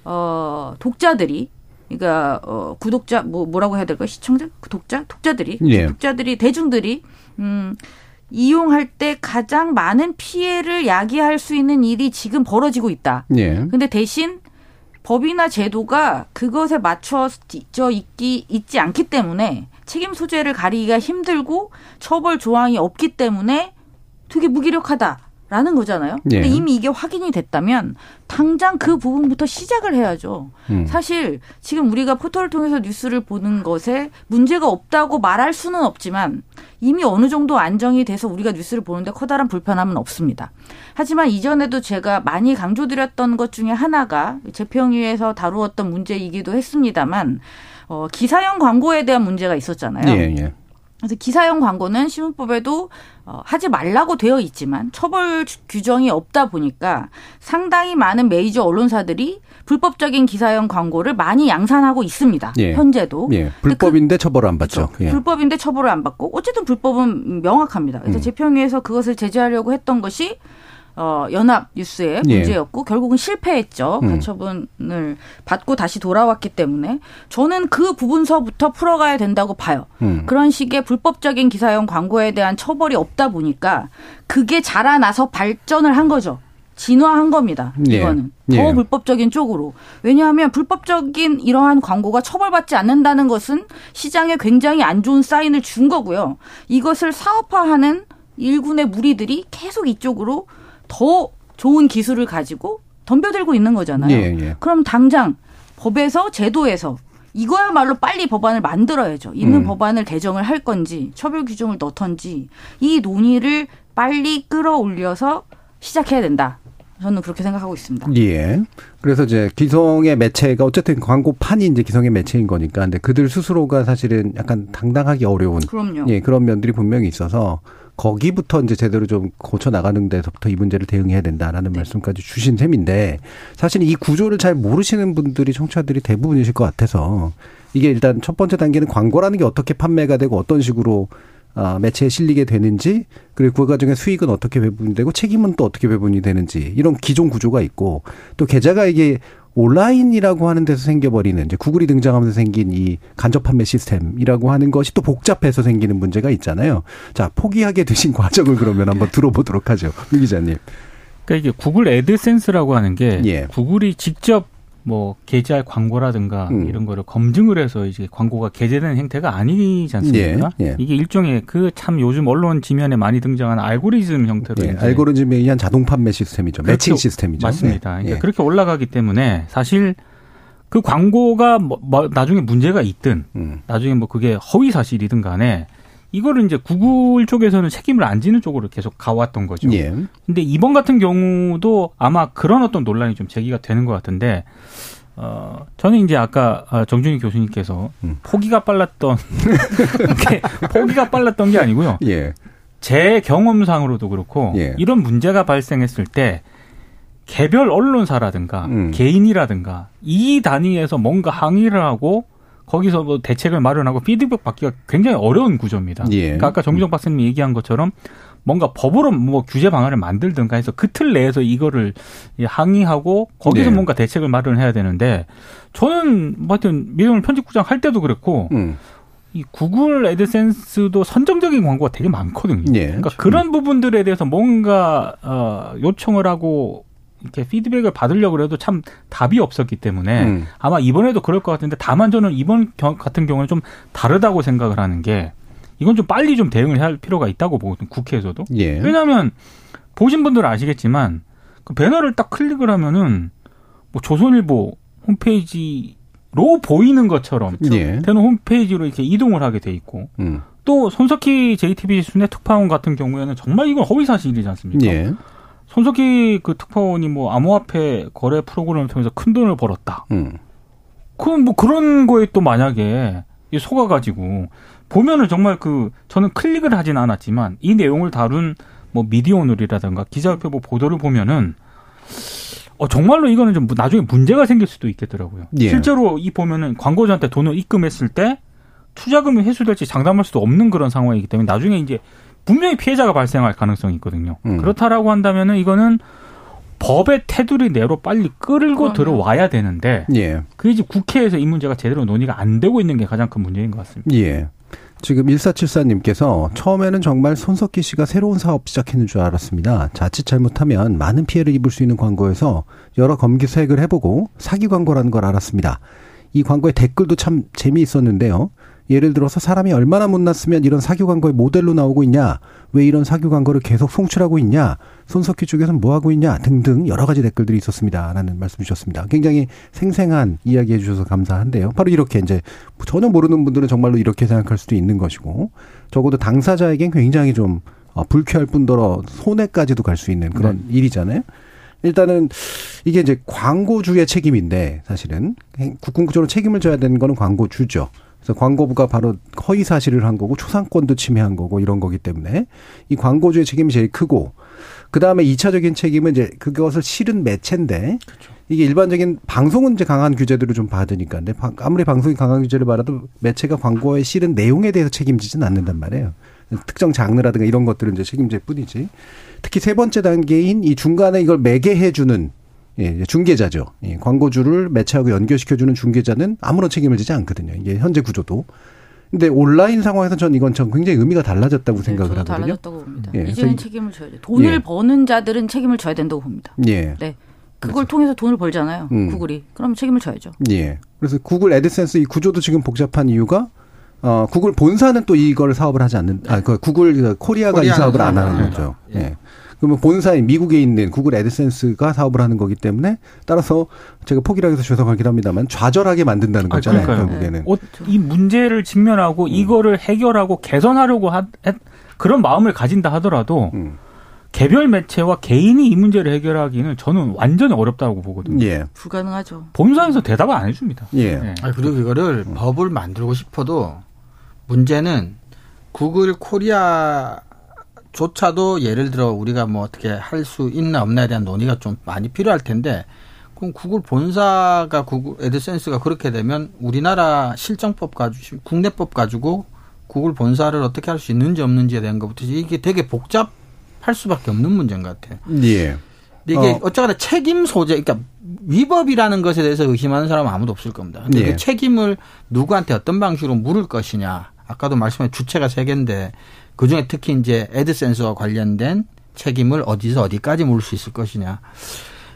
[SPEAKER 6] 어 독자들이 그러니까 어 구독자 뭐 뭐라고 해야 될까 시청자 구독자 독자들이
[SPEAKER 2] 예.
[SPEAKER 6] 독자들이 대중들이 음 이용할 때 가장 많은 피해를 야기할 수 있는 일이 지금 벌어지고 있다.
[SPEAKER 2] 예.
[SPEAKER 6] 근데 대신 법이나 제도가 그것에 맞춰져 있기 있지 않기 때문에 책임 소재를 가리기가 힘들고 처벌 조항이 없기 때문에 되게 무기력하다 라는 거잖아요. 근데
[SPEAKER 2] 예.
[SPEAKER 6] 이미 이게 확인이 됐다면 당장 그 부분부터 시작을 해야죠.
[SPEAKER 2] 음.
[SPEAKER 6] 사실 지금 우리가 포털을 통해서 뉴스를 보는 것에 문제가 없다고 말할 수는 없지만 이미 어느 정도 안정이 돼서 우리가 뉴스를 보는데 커다란 불편함은 없습니다. 하지만 이전에도 제가 많이 강조드렸던 것 중에 하나가 재평위에서 다루었던 문제이기도 했습니다만 어, 기사형 광고에 대한 문제가 있었잖아요.
[SPEAKER 2] 예, 예.
[SPEAKER 6] 그래서 기사형 광고는 신문법에도 어, 하지 말라고 되어 있지만 처벌 주- 규정이 없다 보니까 상당히 많은 메이저 언론사들이 불법적인 기사형 광고를 많이 양산하고 있습니다.
[SPEAKER 2] 예.
[SPEAKER 6] 현재도.
[SPEAKER 2] 예. 불법인데 처벌을 안 받죠.
[SPEAKER 6] 그렇죠.
[SPEAKER 2] 예.
[SPEAKER 6] 불법인데 처벌을 안 받고 어쨌든 불법은 명확합니다. 그래서
[SPEAKER 2] 음.
[SPEAKER 6] 재평위에서 그것을 제재하려고 했던 것이 어, 연합 뉴스의
[SPEAKER 2] 예.
[SPEAKER 6] 문제였고 결국은 실패했죠.
[SPEAKER 2] 음.
[SPEAKER 6] 가처분을 받고 다시 돌아왔기 때문에 저는 그 부분서부터 풀어가야 된다고 봐요.
[SPEAKER 2] 음.
[SPEAKER 6] 그런 식의 불법적인 기사형 광고에 대한 처벌이 없다 보니까 그게 자라나서 발전을 한 거죠. 진화한 겁니다.
[SPEAKER 2] 예.
[SPEAKER 6] 이거는 더
[SPEAKER 2] 예.
[SPEAKER 6] 불법적인 쪽으로. 왜냐하면 불법적인 이러한 광고가 처벌받지 않는다는 것은 시장에 굉장히 안 좋은 사인을 준 거고요. 이것을 사업화하는 일군의 무리들이 계속 이쪽으로 더 좋은 기술을 가지고 덤벼들고 있는 거잖아요.
[SPEAKER 2] 예, 예.
[SPEAKER 6] 그럼 당장 법에서 제도에서 이거야말로 빨리 법안을 만들어야죠. 있는
[SPEAKER 2] 음.
[SPEAKER 6] 법안을 개정을 할 건지 처벌 규정을 넣던지 이 논의를 빨리 끌어올려서 시작해야 된다. 저는 그렇게 생각하고 있습니다.
[SPEAKER 2] 예. 그래서 이제 기성의 매체가 어쨌든 광고판이 이제 기성의 매체인 거니까 근데 그들 스스로가 사실은 약간 당당하기 어려운
[SPEAKER 6] 그럼요.
[SPEAKER 2] 예, 그런 면들이 분명히 있어서 거기부터 이제 제대로 좀 고쳐 나가는 데서부터 이 문제를 대응해야 된다라는
[SPEAKER 6] 네.
[SPEAKER 2] 말씀까지 주신 셈인데 사실 이 구조를 잘 모르시는 분들이 청취자들이 대부분이실 것 같아서 이게 일단 첫 번째 단계는 광고라는 게 어떻게 판매가 되고 어떤 식으로 아, 매체에 실리게 되는지 그리고 그 과정에 수익은 어떻게 배분이 되고 책임은 또 어떻게 배분이 되는지 이런 기존 구조가 있고 또 계좌가 이게 온라인이라고 하는 데서 생겨버리는 이제 구글이 등장하면서 생긴 이 간접 판매 시스템이라고 하는 것이 또 복잡해서 생기는 문제가 있잖아요. 자 포기하게 되신 과정을 그러면 한번 들어보도록 하죠, 유 기자님.
[SPEAKER 5] 그러니까 이게 구글 애드센스라고 하는 게
[SPEAKER 2] 예.
[SPEAKER 5] 구글이 직접 뭐 게재할 광고라든가
[SPEAKER 2] 음.
[SPEAKER 5] 이런 거를 검증을 해서 이제 광고가 게재되는 행태가 아니지 않습니까?
[SPEAKER 2] 예, 예.
[SPEAKER 5] 이게 일종의 그 참 요즘 언론 지면에 많이 등장하는 알고리즘 형태로
[SPEAKER 2] 예, 알고리즘에 의한 자동 판매 시스템이죠. 매칭
[SPEAKER 5] 그렇게
[SPEAKER 2] 시스템이죠.
[SPEAKER 5] 맞습니다.
[SPEAKER 2] 네.
[SPEAKER 5] 그러니까
[SPEAKER 2] 예.
[SPEAKER 5] 그렇게 올라가기 때문에 사실 그 광고가 뭐, 뭐 나중에 문제가 있든
[SPEAKER 2] 음.
[SPEAKER 5] 나중에 뭐 그게 허위 사실이든 간에 이거를 이제 구글 쪽에서는 책임을 안 지는 쪽으로 계속 가왔던 거죠.
[SPEAKER 2] 예.
[SPEAKER 5] 근데 이번 같은 경우도 아마 그런 어떤 논란이 좀 제기가 되는 것 같은데 어 저는 이제 아까 어, 정준희 교수님께서
[SPEAKER 2] 음.
[SPEAKER 5] 포기가 빨랐던 포기가 빨랐던 게 아니고요.
[SPEAKER 2] 예.
[SPEAKER 5] 제 경험상으로도 그렇고
[SPEAKER 2] 예.
[SPEAKER 5] 이런 문제가 발생했을 때 개별 언론사라든가
[SPEAKER 2] 음.
[SPEAKER 5] 개인이라든가 이 단위에서 뭔가 항의를 하고 거기서 뭐 대책을 마련하고 피드백 받기가 굉장히 어려운 구조입니다.
[SPEAKER 2] 예.
[SPEAKER 5] 그러니까 아까 정기정 박사님이 얘기한 것처럼 뭔가 법으로 뭐 규제 방안을 만들든가 해서 그 틀 내에서 이거를 항의하고 거기서
[SPEAKER 2] 네.
[SPEAKER 5] 뭔가 대책을 마련해야 되는데 저는 뭐 하여튼 미디어오늘 편집국장 할 때도 그랬고
[SPEAKER 2] 음.
[SPEAKER 5] 이 구글 애드센스도 선정적인 광고가 되게 많거든요.
[SPEAKER 2] 예.
[SPEAKER 5] 그러니까 그런 부분들에 대해서 뭔가 어 요청을 하고 이렇게 피드백을 받으려고 해도 참 답이 없었기 때문에
[SPEAKER 2] 음.
[SPEAKER 5] 아마 이번에도 그럴 것 같은데 다만 저는 이번 경- 같은 경우는 좀 다르다고 생각을 하는 게 이건 좀 빨리 좀 대응을 할 필요가 있다고 보거든요. 국회에서도.
[SPEAKER 2] 예.
[SPEAKER 5] 왜냐하면 보신 분들은 아시겠지만 그 배너를 딱 클릭을 하면은 뭐 조선일보 홈페이지로 보이는 것처럼
[SPEAKER 2] 예.
[SPEAKER 5] 되는 홈페이지로 이렇게 이동을 하게 돼 있고
[SPEAKER 2] 음.
[SPEAKER 5] 또 손석희 JTBC 순회 특파원 같은 경우에는 정말 이건 허위 사실이지 않습니까?
[SPEAKER 2] 예.
[SPEAKER 5] 손석희 그 특파원이 뭐 암호화폐 거래 프로그램을 통해서 큰 돈을 벌었다.
[SPEAKER 2] 음.
[SPEAKER 5] 그럼 뭐 그런 거에 또 만약에 이 속아가지고 보면은 정말 그 저는 클릭을 하진 않았지만 이 내용을 다룬 뭐 미디어오늘이라든가 기자협회보 보도를 보면은 어 정말로 이거는 좀 나중에 문제가 생길 수도 있겠더라고요.
[SPEAKER 2] 예.
[SPEAKER 5] 실제로 이 보면은 광고주한테 돈을 입금했을 때 투자금이 회수될지 장담할 수도 없는 그런 상황이기 때문에 나중에 이제 분명히 피해자가 발생할 가능성이 있거든요.
[SPEAKER 2] 음.
[SPEAKER 5] 그렇다라고 한다면은 이거는 법의 테두리 내로 빨리 끌고. 들어와야 되는데
[SPEAKER 2] 예.
[SPEAKER 5] 그게 지금 국회에서 이 문제가 제대로 논의가 안 되고 있는 게 가장 큰 문제인 것 같습니다.
[SPEAKER 2] 예. 지금 1474님께서 처음에는 정말 손석희 씨가 새로운 사업 시작했는 줄 알았습니다. 자칫 잘못하면 많은 피해를 입을 수 있는 광고에서 여러 검기수색을 해보고 사기 광고라는 걸 알았습니다. 이 광고의 댓글도 참 재미있었는데요. 예를 들어서 사람이 얼마나 못났으면 이런 사기 광고의 모델로 나오고 있냐, 왜 이런 사기 광고를 계속 송출하고 있냐, 손석희 쪽에서는 뭐 하고 있냐 등등 여러 가지 댓글들이 있었습니다라는 말씀 주셨습니다. 굉장히 생생한 이야기 해 주셔서 감사한데요. 바로 이렇게 이제 전혀 모르는 분들은 정말로 이렇게 생각할 수도 있는 것이고 적어도 당사자에겐 굉장히 좀 어, 불쾌할 뿐더러 손해까지도 갈 수 있는 그런 일이잖아요. 일단은 이게 이제 광고주의 책임인데 사실은 국군구조로 책임을 져야 되는 거는 광고주죠. 그래서 광고부가 바로 허위 사실을 한 거고 초상권도 침해한 거고 이런 거기 때문에 이 광고주의 책임이 제일 크고 그 다음에 이차적인 책임은 이제 그것을 실은 매체인데 이게 일반적인 방송은 이제 강한 규제들을 좀 받으니까 근데 방- 아무리 방송이 강한 규제를 받아도 매체가 광고에 실은 내용에 대해서 책임지진 않는단 말이에요. 특정 장르라든가 이런 것들은 이제 책임질 뿐이지. 특히 세 번째 단계인 이 중간에 이걸 매개해주는 예, 중개자죠. 예, 광고주를 매체하고 연결시켜주는 중개자는 아무런 책임을 지지 않거든요. 이게 현재 구조도. 근데 온라인 상황에서 전 이건 전 굉장히 의미가 달라졌다고 생각을
[SPEAKER 6] 네, 저도
[SPEAKER 2] 하거든요.
[SPEAKER 6] 달라졌다고 봅니다.
[SPEAKER 2] 예,
[SPEAKER 6] 이제는 책임을 져야 돼. 돈을
[SPEAKER 2] 예.
[SPEAKER 6] 버는 자들은 책임을 져야 된다고 봅니다.
[SPEAKER 2] 예.
[SPEAKER 6] 네. 그걸 통해서 돈을 벌잖아요.
[SPEAKER 2] 음.
[SPEAKER 6] 구글이. 그럼 책임을 져야죠.
[SPEAKER 2] 예. 그래서 구글 애드센스 이 구조도 지금 복잡한 이유가 어 구글 본사는 또 이걸 사업을 하지 않는 아 그 구글 그 코리아가 이 사업을 안 하는 거죠.
[SPEAKER 4] 예.
[SPEAKER 2] 예. 그러면 본사인 미국에 있는 구글 애드센스가 사업을 하는 거기 때문에 따라서 제가 포기를 해서 죄송하긴 합니다만 좌절하게 만든다는
[SPEAKER 5] 아,
[SPEAKER 2] 거잖아요.
[SPEAKER 5] 그러니까요.
[SPEAKER 2] 결국에는.
[SPEAKER 5] 어, 이 문제를 직면하고 이거를 해결하고 개선하려고 하, 했- 그런 마음을 가진다 하더라도
[SPEAKER 2] 음.
[SPEAKER 5] 개별 매체와 개인이 이 문제를 해결하기는 저는 완전히 어렵다고 보거든요.
[SPEAKER 2] 예.
[SPEAKER 6] 불가능하죠.
[SPEAKER 5] 본사에서 대답을 안 해줍니다.
[SPEAKER 2] 예.
[SPEAKER 5] 네.
[SPEAKER 4] 아니, 그리고 이거를 법을 만들고 싶어도 문제는 구글 코리아 조차도 예를 들어 우리가 뭐 어떻게 할 수 있나 없나에 대한 논의가 좀 많이 필요할 텐데 그럼 구글 본사가 구글 애드센스가 그렇게 되면 우리나라 실정법 가지고 국내법 가지고 구글 본사를 어떻게 할 수 있는지 없는지에 대한 것부터 이게 되게 복잡할 수밖에 없는 문제인 것 같아요.
[SPEAKER 2] 예.
[SPEAKER 4] 근데 이게
[SPEAKER 2] 어.
[SPEAKER 4] 어. 쩌거나 책임 소재, 그러니까 위법이라는 것에 대해서 의심하는 사람은 아무도 없을 겁니다. 근데
[SPEAKER 2] 예.
[SPEAKER 4] 그 책임을 누구한테 어떤 방식으로 물을 것이냐. 아까도 말씀한 주체가 세 개인데 그 중에 특히 이제 애드센스와 관련된 책임을 어디서 어디까지 물을 수 있을 것이냐.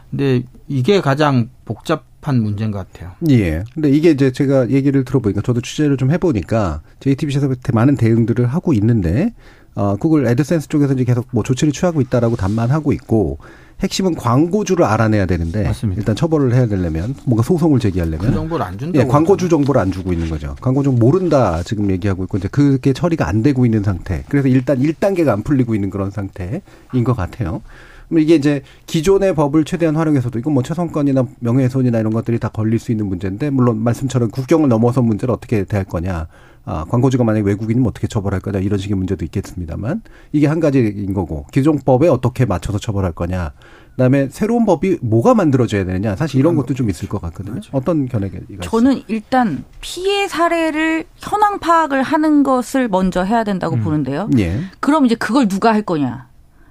[SPEAKER 4] 근데 이게 가장 복잡한 문제인 것 같아요.
[SPEAKER 2] 예. 근데 이게 이제 제가 얘기를 들어보니까 저도 취재를 좀 해보니까 JTBC에서 많은 대응들을 하고 있는데 어, 구글 애드센스 쪽에서 이제 계속 뭐 조치를 취하고 있다라고 단만 하고 있고 핵심은 광고주를 알아내야 되는데
[SPEAKER 5] 맞습니다.
[SPEAKER 2] 일단 처벌을 해야 되려면 뭔가 소송을
[SPEAKER 4] 그
[SPEAKER 2] 제기하려면
[SPEAKER 4] 정보를 안 준다고.
[SPEAKER 2] 예, 광고주 정보를 안 주고 있는 거죠. 광고주 모른다 지금 얘기하고 있고 이제 그게 처리가 안 되고 있는 상태. 그래서 일단 1단계가 안 풀리고 있는 그런 상태인 것 같아요. 이게 이제 기존의 법을 최대한 활용해서도 이건 뭐 최선권이나 명예훼손이나 이런 것들이 다 걸릴 수 있는 문제인데 물론 말씀처럼 국경을 넘어선 문제를 어떻게 대할 거냐. 아, 광고주가 만약에 외국인이면 어떻게 처벌할 거냐 이런 식의 문제도 있겠습니다만 이게 한 가지인 거고 기존 법에 어떻게 맞춰서 처벌할 거냐. 그다음에 새로운 법이 뭐가 만들어져야 되느냐. 사실 이런 것도 좀 있을 것 같거든요. 어떤 견해가 있어요?
[SPEAKER 6] 저는 일단 피해 사례를 현황 파악을 하는 것을 먼저 해야 된다고
[SPEAKER 5] 음.
[SPEAKER 6] 보는데요.
[SPEAKER 2] 예.
[SPEAKER 6] 그럼 이제 그걸 누가 할 거냐?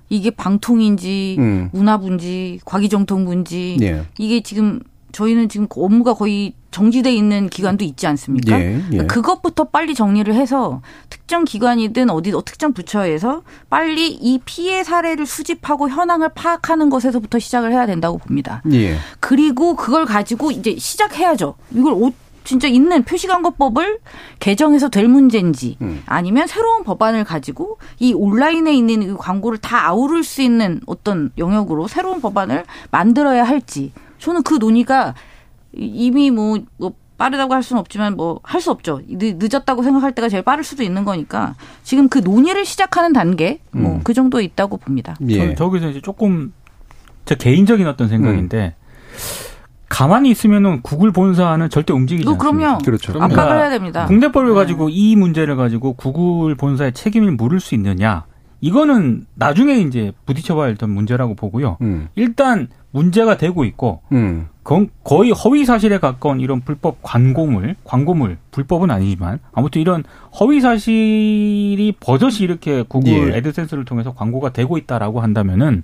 [SPEAKER 6] 이게 방통인지
[SPEAKER 2] 음.
[SPEAKER 6] 문화부인지 과기정통부인지
[SPEAKER 2] 예.
[SPEAKER 6] 이게 지금 저희는 지금 업무가 거의 정지돼 있는 기관도 있지 않습니까?
[SPEAKER 2] 예. 예.
[SPEAKER 6] 그것부터 빨리 정리를 해서 특정 기관이든 어디 특정 부처에서 빨리 이 피해 사례를 수집하고 현황을 파악하는 것에서부터 시작을 해야 된다고 봅니다.
[SPEAKER 2] 예.
[SPEAKER 6] 그리고 그걸 가지고 이제 시작해야죠. 이걸 오- 진짜 있는 표시광고법을 개정해서 될 문제인지
[SPEAKER 2] 음.
[SPEAKER 6] 아니면 새로운 법안을 가지고 이 온라인에 있는 이 광고를 다 아우를 수 있는 어떤 영역으로 새로운 법안을 만들어야 할지 저는 그 논의가 이미 뭐, 뭐 빠르다고 할 수는 없지만 뭐 할 수 없죠. 늦- 늦었다고 생각할 때가 제일 빠를 수도 있는 거니까 지금 그 논의를 시작하는 단계 뭐
[SPEAKER 2] 음.
[SPEAKER 6] 그 정도에 있다고 봅니다.
[SPEAKER 2] 예.
[SPEAKER 5] 저기서 이제 조금 제 개인적인 어떤 생각인데 가만히 있으면은 구글 본사는 절대 움직이지
[SPEAKER 6] 어,
[SPEAKER 5] 않습니다.
[SPEAKER 6] 그럼요.
[SPEAKER 2] 그렇죠.
[SPEAKER 4] 그럼요.
[SPEAKER 6] 압박을
[SPEAKER 5] 그러니까
[SPEAKER 6] 해야 됩니다.
[SPEAKER 5] 국내법을
[SPEAKER 6] 네.
[SPEAKER 5] 가지고 이 문제를 가지고 구글 본사의 책임을 물을 수 있느냐? 이거는 나중에 이제 부딪혀봐야 할 문제라고 보고요.
[SPEAKER 2] 음.
[SPEAKER 5] 일단 문제가 되고 있고
[SPEAKER 2] 음.
[SPEAKER 5] 거- 거의 허위 사실에 가까운 이런 불법 광고물, 광고물, 불법은 아니지만 아무튼 이런 허위 사실이 버젓이 이렇게 구글
[SPEAKER 2] 예.
[SPEAKER 5] 애드센스를 통해서 광고가 되고 있다라고 한다면은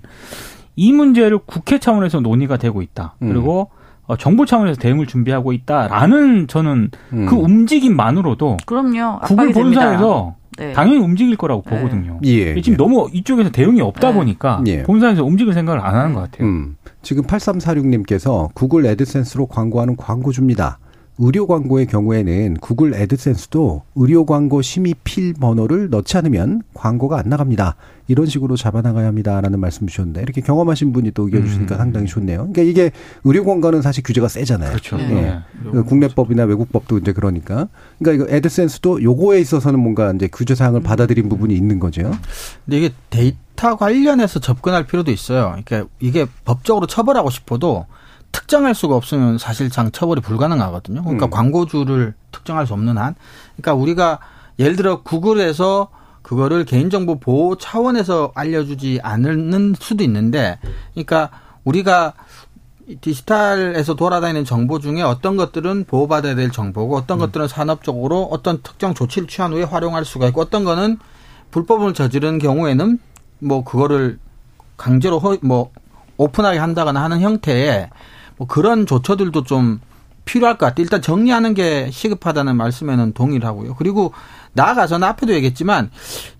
[SPEAKER 5] 이 문제를 국회 차원에서 논의가 되고 있다.
[SPEAKER 2] 음.
[SPEAKER 5] 그리고 어, 정부 차원에서 대응을 준비하고 있다라는 저는
[SPEAKER 2] 음.
[SPEAKER 5] 그 움직임만으로도
[SPEAKER 6] 그럼요.
[SPEAKER 5] 구글
[SPEAKER 6] 압박이 됩니다. 네.
[SPEAKER 5] 당연히 움직일 거라고
[SPEAKER 6] 네.
[SPEAKER 5] 보거든요.
[SPEAKER 2] 예.
[SPEAKER 5] 지금 너무 이쪽에서 대응이 없다
[SPEAKER 6] 네.
[SPEAKER 5] 보니까
[SPEAKER 2] 예.
[SPEAKER 5] 본사에서 움직일 생각을 안 하는 것 같아요.
[SPEAKER 2] 음. 지금 8346님께서 구글 애드센스로 광고하는 광고주입니다. 의료 광고의 경우에는 구글 애드센스도 의료 광고 심의 필 번호를 넣지 않으면 광고가 안 나갑니다. 이런 식으로 잡아나가야 합니다라는 말씀 주셨는데 이렇게 경험하신 분이 또 의견 주시니까
[SPEAKER 5] 음.
[SPEAKER 2] 상당히 좋네요. 그러니까 이게 의료 광고는 사실 규제가 세잖아요.
[SPEAKER 5] 그렇죠.
[SPEAKER 6] 네.
[SPEAKER 5] 네.
[SPEAKER 2] 그 국내법이나 외국법도 이제 그러니까. 그러니까 이거 애드센스도 요거에 있어서는 뭔가 이제 규제 사항을 받아들인 부분이 있는 거죠.
[SPEAKER 4] 근데 이게 데이터 관련해서 접근할 필요도 있어요. 그러니까 이게 법적으로 처벌하고 싶어도 특정할 수가 없으면 사실상 처벌이 불가능하거든요. 그러니까
[SPEAKER 2] 음.
[SPEAKER 4] 광고주를 특정할 수 없는 한. 그러니까 우리가 예를 들어 구글에서 그거를 개인정보 보호 차원에서 알려주지 않는 수도 있는데, 그러니까 우리가 디지털에서 돌아다니는 정보 중에 어떤 것들은 보호받아야 될 정보고 어떤 것들은 산업적으로 어떤 특정 조치를 취한 후에 활용할 수가 있고 어떤 거는 불법을 저지른 경우에는 뭐 그거를 강제로 허, 뭐 오픈하게 한다거나 하는 형태의 뭐 그런 조처들도 좀 필요할 것 같아요. 일단 정리하는 게 시급하다는 말씀에는 동의를 하고요. 그리고 나아가서 는 앞에도 얘기했지만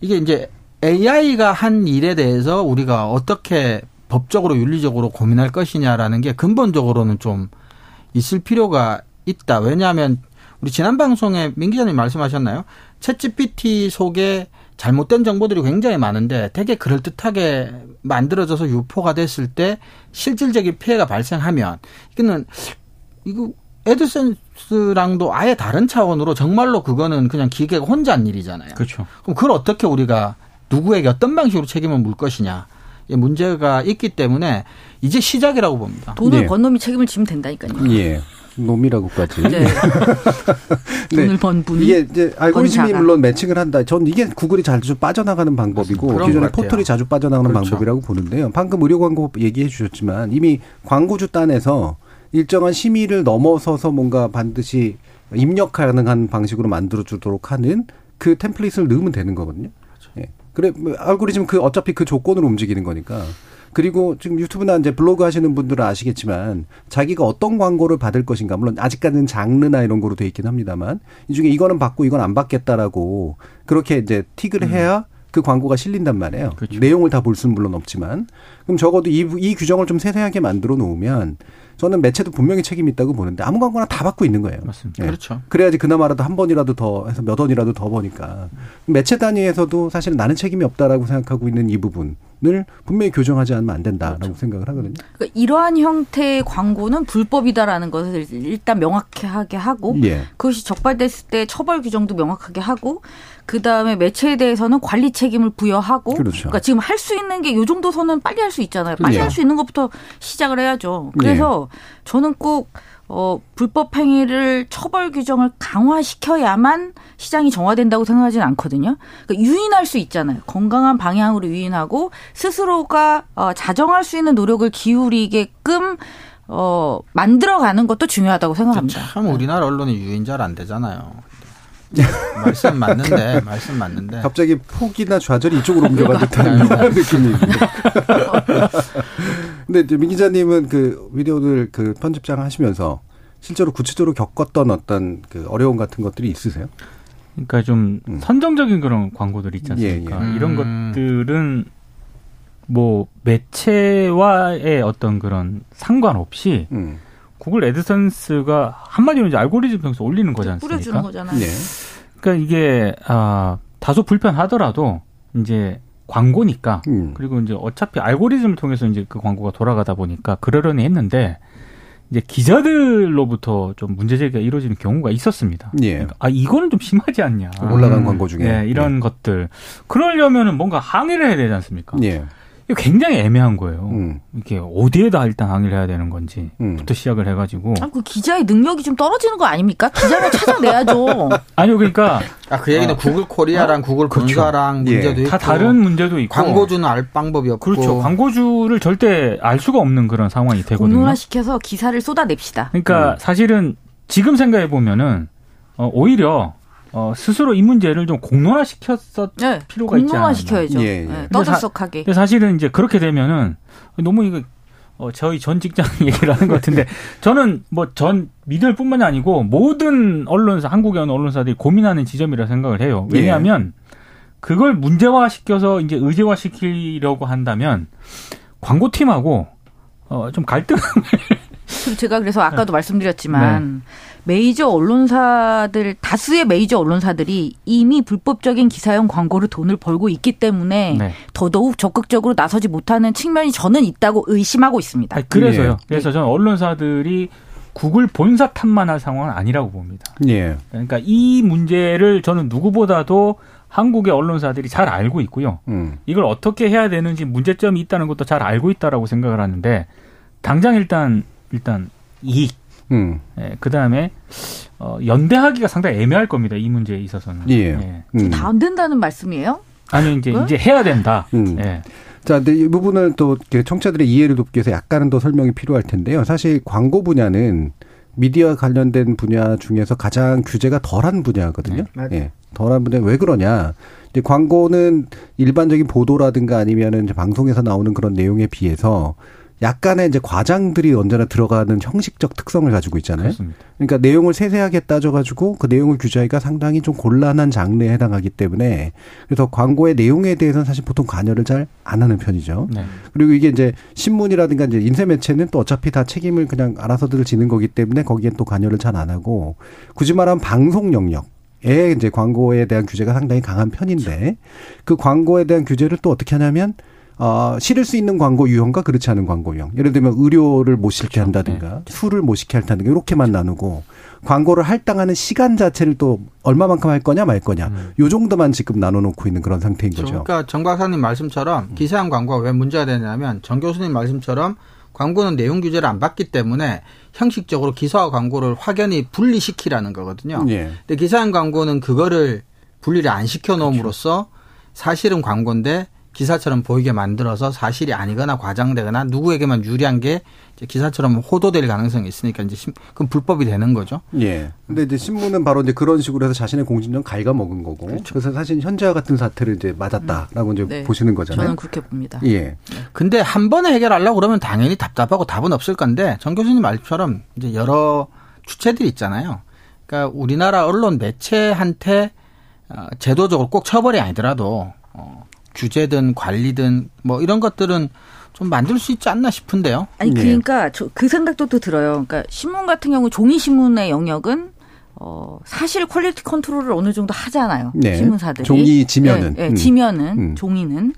[SPEAKER 4] 이게 이제 AI가 한 일에 대해서 우리가 어떻게 법적으로 윤리적으로 고민할 것이냐라는 게 근본적으로는 좀 있을 필요가 있다. 왜냐하면 우리 지난 방송에 민 기자님 말씀하셨나요? 챗GPT 속에 잘못된 정보들이 굉장히 많은데 되게 그럴듯하게 만들어져서 유포가 됐을 때 실질적인 피해가 발생하면 이거는 이거 애드센스랑도 아예 다른 차원으로 정말로 그거는 그냥 기계가 혼자 한 일이잖아요.
[SPEAKER 5] 그렇죠.
[SPEAKER 4] 그럼 그걸 어떻게 우리가 누구에게 어떤 방식으로 책임을 물 것이냐. 문제가 있기 때문에 이제 시작이라고 봅니다.
[SPEAKER 6] 돈을
[SPEAKER 2] 네.
[SPEAKER 6] 번 놈이 책임을 지면 된다니까요.
[SPEAKER 2] 예. 놈이라고까지.
[SPEAKER 6] 네. 돈을
[SPEAKER 2] 네.
[SPEAKER 6] 번 분이
[SPEAKER 2] 이게 이제 알고리즘이
[SPEAKER 6] 번자가.
[SPEAKER 2] 물론 매칭을 한다. 전 이게 구글이 자주 빠져나가는 방법이고
[SPEAKER 4] 같아요.
[SPEAKER 2] 포털이 자주 빠져나가는
[SPEAKER 4] 그렇죠.
[SPEAKER 2] 방법이라고 보는데요. 방금 의료 광고 얘기해 주셨지만 이미 광고주 단에서 일정한 심의를 넘어서서 뭔가 반드시 입력 가능한 방식으로 만들어 주도록 하는 그 템플릿을 넣으면 되는 거거든요. 예. 그래 뭐 알고리즘 그 어차피 그 조건으로 움직이는 거니까. 그리고 지금 유튜브나 이제 블로그 하시는 분들은 아시겠지만 자기가 어떤 광고를 받을 것인가 물론 아직까지는 장르나 이런 거로 돼 있긴 합니다만 이 중에 이거는 받고 이건 안 받겠다라고 그렇게 이제 틱을 해야 그 광고가 실린단 말이에요.
[SPEAKER 5] 그렇죠.
[SPEAKER 2] 내용을 다 볼 수는 물론 없지만 그럼 적어도 이, 이 규정을 좀 세세하게 만들어 놓으면 저는 매체도 분명히 책임이 있다고 보는데 아무 광고나 다 받고 있는 거예요.
[SPEAKER 5] 맞습니다.
[SPEAKER 2] 예.
[SPEAKER 4] 그렇죠.
[SPEAKER 2] 그래야지 그나마라도 한 번이라도 더 해서 몇 원이라도 더 버니까 매체 단위에서도 사실은 나는 책임이 없다라고 생각하고 있는 이 부분 을 분명히 교정하지 않으면 안 된다라고
[SPEAKER 5] 그렇죠.
[SPEAKER 2] 생각을 하거든요.
[SPEAKER 6] 그러니까 이러한 형태의 광고는 불법이다라는 것을 일단 명확하게 하고
[SPEAKER 2] 예.
[SPEAKER 6] 그것이 적발됐을 때 처벌 규정도 명확하게 하고 그 다음에 매체에 대해서는 관리 책임을 부여하고
[SPEAKER 2] 그렇죠.
[SPEAKER 6] 러니까 지금 할 수 있는 게 요 정도 선은 빨리 할 수 있잖아요. 빨리
[SPEAKER 2] 예.
[SPEAKER 6] 할수 있는 것부터 시작을 해야죠. 그래서 저는 꼭 어, 불법 행위를 처벌 규정을 강화시켜야만 시장이 정화된다고 생각하지는 않거든요. 그러니까 유인할 수 있잖아요. 건강한 방향으로 유인하고 스스로가 어, 자정할 수 있는 노력을 기울이게끔 어, 만들어가는 것도 중요하다고 생각합니다.
[SPEAKER 4] 참 우리나라 언론이 유인 잘 안 되잖아요. 말씀 맞는데 말씀 맞는데
[SPEAKER 2] 갑자기 폭이나 좌절이 이쪽으로 옮겨간 듯한 느낌이. 근데 이제 민 기자님은 그 비디오들 그 편집장 하시면서 실제로 구체적으로 겪었던 어떤 그 어려움 같은 것들이 있으세요?
[SPEAKER 5] 그러니까 좀
[SPEAKER 2] 음.
[SPEAKER 5] 선정적인 그런 광고들 있지 않습니까?
[SPEAKER 4] 예, 예.
[SPEAKER 5] 이런
[SPEAKER 4] 음.
[SPEAKER 5] 것들은 뭐 매체와의 어떤 그런 상관없이
[SPEAKER 2] 음.
[SPEAKER 5] 구글 애드센스가 한마디로 이제 알고리즘 평소 올리는 거지 않습니까?
[SPEAKER 6] 뿌려주는 거잖아요.
[SPEAKER 2] 네.
[SPEAKER 5] 그러니까 이게 아 다소 불편하더라도 이제 광고니까
[SPEAKER 2] 음.
[SPEAKER 5] 그리고 이제 어차피 알고리즘을 통해서 이제 그 광고가 돌아가다 보니까 그러려니 했는데 이제 기자들로부터 좀 문제 제기가 이루어지는 경우가 있었습니다.
[SPEAKER 2] 예.
[SPEAKER 5] 그러니까 아 이거는 좀 심하지 않냐.
[SPEAKER 2] 올라간
[SPEAKER 4] 음.
[SPEAKER 2] 광고 중에.
[SPEAKER 5] 네, 이런 것들. 그러려면은 뭔가 항의를 해야 되지 않습니까?
[SPEAKER 2] 예.
[SPEAKER 5] 이거 굉장히 애매한 거예요.
[SPEAKER 2] 음.
[SPEAKER 5] 이게 어디에다 일단 항의를 해야 되는 건지.
[SPEAKER 2] 음.
[SPEAKER 5] 부터 시작을 해가지고.
[SPEAKER 6] 아, 그 기자의 능력이 좀 떨어지는 거 아닙니까? 기자가 찾아내야죠.
[SPEAKER 5] 아니요, 그러니까
[SPEAKER 4] 아, 그 얘기는 구글 코리아랑 구글 본사랑
[SPEAKER 2] 예.
[SPEAKER 4] 문제도 있고
[SPEAKER 5] 다 다른 문제도 있고.
[SPEAKER 4] 광고주는 알 방법이 없고
[SPEAKER 5] 그렇죠. 광고주를 절대 알 수가 없는 그런 상황이 되거든요.
[SPEAKER 6] 공론화시켜서 기사를 쏟아냅시다.
[SPEAKER 5] 그러니까 사실은 지금 생각해 보면은 어, 오히려 어, 스스로 이 문제를 좀 공론화 시켰었
[SPEAKER 6] 네,
[SPEAKER 5] 필요가 있지
[SPEAKER 6] 공론화시켜야죠.
[SPEAKER 2] 않았나. 예, 예.
[SPEAKER 6] 네, 떠들썩하게.
[SPEAKER 5] 근데 사실은 이제 그렇게 되면은 너무 이거 어, 저희 전 직장 얘기를 하는 것 같은데 저는 뭐 전 미들뿐만이 아니고 모든 언론사 한국의 언론사들이 고민하는 지점이라 생각을 해요. 왜냐하면 그걸 문제화 시켜서 이제 의제화 시키려고 한다면 광고팀하고 어, 좀 갈등
[SPEAKER 6] 그 리고 제가 그래서 아까도
[SPEAKER 5] 네.
[SPEAKER 6] 말씀드렸지만 메이저 언론사들 다수의 메이저 언론사들이 이미 불법적인 기사용 광고로 돈을 벌고 있기 때문에
[SPEAKER 5] 네.
[SPEAKER 6] 더더욱 적극적으로 나서지 못하는 측면이 저는 있다고 의심하고 있습니다.
[SPEAKER 5] 아니, 그래서요.
[SPEAKER 2] 예.
[SPEAKER 5] 그래서 저는 언론사들이 구글 본사 탓만 할 상황은 아니라고 봅니다.
[SPEAKER 2] 예.
[SPEAKER 5] 그러니까 이 문제를 저는 누구보다도 한국의 언론사들이 잘 알고 있고요.
[SPEAKER 2] 음.
[SPEAKER 5] 이걸 어떻게 해야 되는지 문제점이 있다는 것도 잘 알고 있다라고 생각을 하는데 당장 일단 일단 이익
[SPEAKER 2] 음.
[SPEAKER 5] 예, 그 다음에 어, 연대하기가 상당히 애매할 겁니다. 이 문제에 있어서는.
[SPEAKER 2] 예. 음.
[SPEAKER 6] 다안 된다는 말씀이에요?
[SPEAKER 5] 아니 이제
[SPEAKER 6] 어?
[SPEAKER 5] 이제 해야 된다.
[SPEAKER 2] 음.
[SPEAKER 5] 예.
[SPEAKER 2] 자, 근데 이 부분을 또 청취자들의 이해를 돕기 위해서 약간은 더 설명이 필요할 텐데요. 사실 광고 분야는 미디어 관련된 분야 중에서 가장 규제가 덜한 분야거든요.
[SPEAKER 4] 맞아요.
[SPEAKER 2] 예. 덜한 분야 왜 그러냐? 이제 광고는 일반적인 보도라든가 아니면은 이제 방송에서 나오는 그런 내용에 비해서 약간의 이제 과장들이 언제나 들어가는 형식적 특성을 가지고 있잖아요.
[SPEAKER 5] 그렇습니다.
[SPEAKER 2] 그러니까 내용을 세세하게 따져가지고 그 내용을 규제하기가 상당히 좀 곤란한 장르에 해당하기 때문에 그래서 광고의 내용에 대해서는 사실 보통 관여를 잘 안 하는 편이죠.
[SPEAKER 5] 네.
[SPEAKER 2] 그리고 이게 이제 신문이라든가 이제 인쇄 매체는 또 어차피 다 책임을 그냥 알아서들 지는 거기 때문에 거기엔 또 관여를 잘 안 하고 굳이 말하면 방송 영역 에 이제 광고에 대한 규제가 상당히 강한 편인데 그 광고에 대한 규제를 또 어떻게 하냐면 어, 실을 수 있는 광고 유형과 그렇지 않은 광고 유형. 예를 들면 의료를 못 실게 한다든가 술을 못 시게 한다든가 이렇게만 나누고 광고를 할당하는 시간 자체를 또 얼마만큼 할 거냐 말 거냐 요 정도만 지금 나눠놓고 있는 그런 상태인 거죠.
[SPEAKER 4] 그러니까 정 박사님 말씀처럼 기사형 광고가 왜 문제가 되냐면 정 교수님 말씀처럼 광고는 내용 규제를 안 받기 때문에 형식적으로 기사와 광고를 확연히 분리시키라는 거거든요.
[SPEAKER 2] 예.
[SPEAKER 4] 근데 기사형 광고는 그거를 분리를 안 시켜 놓음으로써 사실은 광고인데 기사처럼 보이게 만들어서 사실이 아니거나 과장되거나 누구에게만 유리한 게 이제 기사처럼 호도될 가능성이 있으니까 이제 심- 그건 불법이 되는 거죠.
[SPEAKER 2] 예. 근데 이제 신문은 바로 이제 그런 식으로 해서 자신의 공신력 갉아 먹은 거고. 그래서 사실 현재와 같은 사태를 이제 맞았다라고 이제
[SPEAKER 6] 네.
[SPEAKER 2] 보시는 거잖아요.
[SPEAKER 6] 저는 그렇게 봅니다.
[SPEAKER 2] 예.
[SPEAKER 4] 근데 한 번에 해결하려고 그러면 당연히 답답하고 답은 없을 건데 정 교수님 말처럼 이제 여러 주체들이 있잖아요. 그러니까 우리나라 언론 매체한테 어, 제도적으로 꼭 처벌이 아니더라도 어, 규제든 관리든 뭐 이런 것들은 좀 만들 수 있지 않나 싶은데요.
[SPEAKER 6] 아니
[SPEAKER 2] 예.
[SPEAKER 6] 그러니까 저 그 생각도 또 들어요. 그러니까 신문 같은 경우 종이 신문의 영역은 어 사실 quality control을 어느 정도 하잖아요.
[SPEAKER 2] 네.
[SPEAKER 6] 신문사들이
[SPEAKER 2] 종이 지면은. 음.
[SPEAKER 6] 지면은
[SPEAKER 2] 음.
[SPEAKER 6] 종이는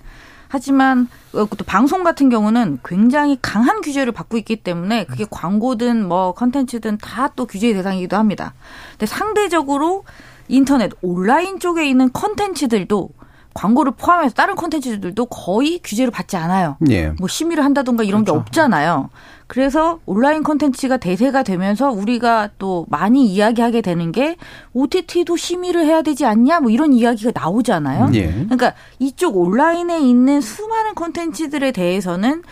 [SPEAKER 6] 하지만 어, 또 방송 같은 경우는 굉장히 강한 규제를 받고 있기 때문에 그게 광고든 뭐 컨텐츠든 다 또 규제의 대상이기도 합니다. 근데 상대적으로 인터넷 온라인 쪽에 있는 컨텐츠들도 광고를 포함해서 다른 컨텐츠들도 거의 규제를 받지 않아요.
[SPEAKER 2] 예.
[SPEAKER 6] 뭐 심의를 한다던가 이런 게 없잖아요. 그래서 온라인 콘텐츠가 대세가 되면서 우리가 또 많이 이야기하게 되는 게 OTT도 심의를 해야 되지 않냐 뭐 이런 이야기가 나오잖아요.
[SPEAKER 2] 예.
[SPEAKER 6] 그러니까 이쪽 온라인에 있는 수많은 콘텐츠들에 대해서는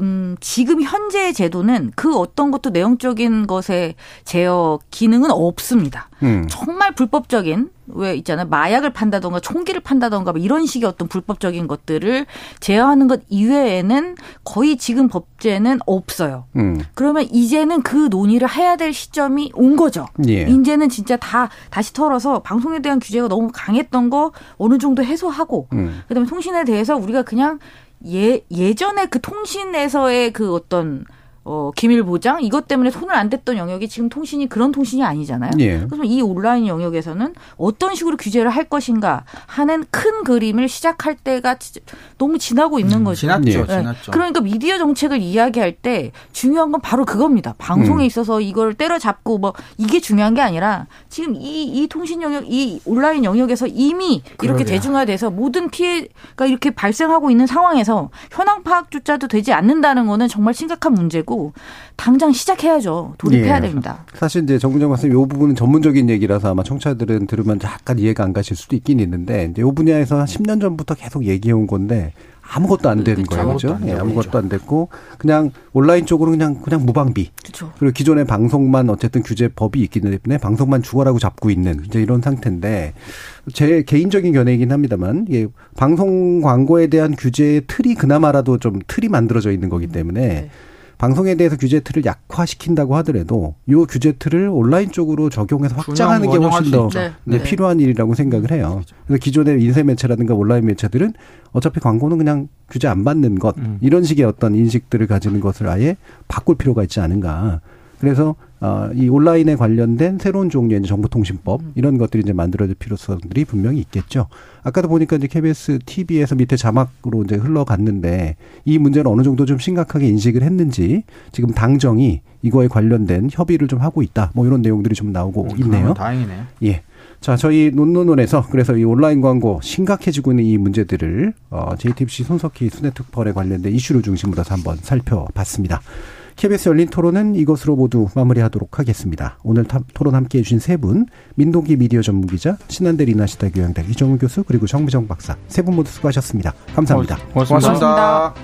[SPEAKER 6] 음, 지금 현재의 제도는 그 어떤 것도 내용적인 것에 제어 기능은 없습니다.
[SPEAKER 2] 음.
[SPEAKER 6] 정말 불법적인 왜 있잖아요 마약을 판다던가 총기를 판다던가 뭐 이런 식의 어떤 불법적인 것들을 제어하는 것 이외에는 거의 지금 법제는 없어요.
[SPEAKER 2] 음.
[SPEAKER 6] 그러면 이제는 그 논의를 해야 될 시점이 온 거죠.
[SPEAKER 2] 예.
[SPEAKER 6] 이제는 진짜 다 다시 털어서 방송에 대한 규제가 너무 강했던 거 어느 정도 해소하고
[SPEAKER 2] 음.
[SPEAKER 6] 그다음에 통신에 대해서 우리가 그냥 예 예전에 그 통신에서의 그 어떤 어 기밀 보장 이것 때문에 손을 안 댔던 영역이 지금 통신이 그런 통신이 아니잖아요.
[SPEAKER 2] 예.
[SPEAKER 6] 그래서 이 온라인 영역에서는 어떤 식으로 규제를 할 것인가 하는 큰 그림을 시작할 때가 너무 지나고 있는 거죠.
[SPEAKER 4] 지났죠,
[SPEAKER 2] 예.
[SPEAKER 6] 네.
[SPEAKER 4] 지났죠.
[SPEAKER 6] 그러니까 미디어 정책을 이야기할 때 중요한 건 바로 그겁니다. 방송에
[SPEAKER 2] 음.
[SPEAKER 6] 있어서 이걸 때려잡고 뭐 이게 중요한 게 아니라 지금 이, 이 통신 영역, 이 온라인 영역에서 이미 이렇게
[SPEAKER 4] 그러게요.
[SPEAKER 6] 대중화돼서 모든 피해가 이렇게 발생하고 있는 상황에서 현황 파악조차도 되지 않는다는 거는 정말 심각한 문제고 당장 시작해야죠. 돌입해야
[SPEAKER 2] 예.
[SPEAKER 6] 됩니다.
[SPEAKER 2] 사실 이제 정부장 말씀 요 부분은 전문적인 얘기라서 아마 청취자들은 들으면 약간 이해가 안 가실 수도 있긴 있는데 이제 요 분야에서 한 10년 전부터 계속 얘기해 온 건데 아무것도 안 되는 거예요.
[SPEAKER 4] 아무것도
[SPEAKER 2] 그죠?
[SPEAKER 4] 안
[SPEAKER 2] 예, 아무것도 안 됐고 그냥 온라인 쪽으로 그냥 그냥 무방비.
[SPEAKER 6] 그렇죠.
[SPEAKER 2] 그리고 기존의 방송만 어쨌든 규제법이 있기 때문에 방송만 죽어라고 잡고 있는 이제 이런 상태인데 제 개인적인 견해이긴 합니다만 예, 방송 광고에 대한 규제의 틀이 그나마라도 좀 틀이 만들어져 있는 거기 때문에
[SPEAKER 6] 네.
[SPEAKER 2] 방송에 대해서 규제 틀을 약화시킨다고 하더라도 요 규제 틀을 온라인 쪽으로 적용해서 확장하는 게 훨씬
[SPEAKER 4] 수
[SPEAKER 2] 더.
[SPEAKER 6] 네.
[SPEAKER 2] 네,
[SPEAKER 6] 네.
[SPEAKER 2] 필요한 일이라고 생각을 해요. 그래서 기존의 인쇄 매체라든가 온라인 매체들은 어차피 광고는 그냥 규제 안 받는 것 이런 식의 어떤 인식들을 가지는 것을 아예 바꿀 필요가 있지 않은가. 그래서 어, 이 온라인에 관련된 새로운 종류의 정보통신법 이런 것들이 이제 만들어질 필요성들이 분명히 있겠죠. 아까도 보니까 이제 KBS TV에서 밑에 자막으로 이제 흘러갔는데 이 문제를 어느 정도 좀 심각하게 인식을 했는지 지금 당정이 이거에 관련된 협의를 좀 하고 있다. 뭐 이런 내용들이 좀 나오고 있네요.
[SPEAKER 4] 그러면 다행이네요.
[SPEAKER 2] 예. 자, 저희 논논논에서 그래서 이 온라인 광고 심각해지고 있는 이 문제들을 어, JTBC 손석희 순회특펄에 관련된 이슈를 중심으로 해서 한번 살펴봤습니다. KBS 열린 토론은 이것으로 모두 마무리하도록 하겠습니다. 오늘 타- 토론 함께해 주신 세 분, 민동기 미디어 전문기자, 신한대 리나시다 교양대 이정우 교수, 그리고 정미정 박사 세 분 모두 수고하셨습니다. 감사합니다.
[SPEAKER 4] 고맙습니다.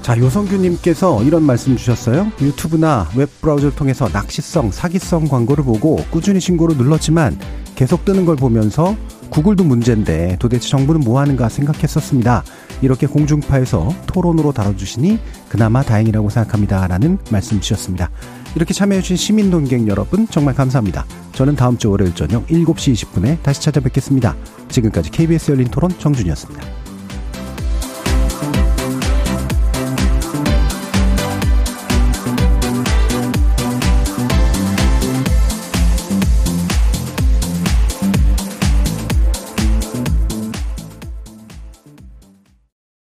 [SPEAKER 2] 자, 요성규님께서 이런 말씀 주셨어요. 유튜브나 웹브라우저를 통해서 낚시성, 사기성 광고를 보고 꾸준히 신고를 눌렀지만 계속 뜨는 걸 보면서 구글도 문제인데 도대체 정부는 뭐 하는가 생각했었습니다. 이렇게 공중파에서 토론으로 다뤄주시니 그나마 다행이라고 생각합니다. 라는 말씀 주셨습니다. 이렇게 참여해주신 시민 논객 여러분 정말 감사합니다. 저는 다음 주 월요일 저녁 7시 20분에 다시 찾아뵙겠습니다. 지금까지 KBS 열린 토론 정준이었습니다.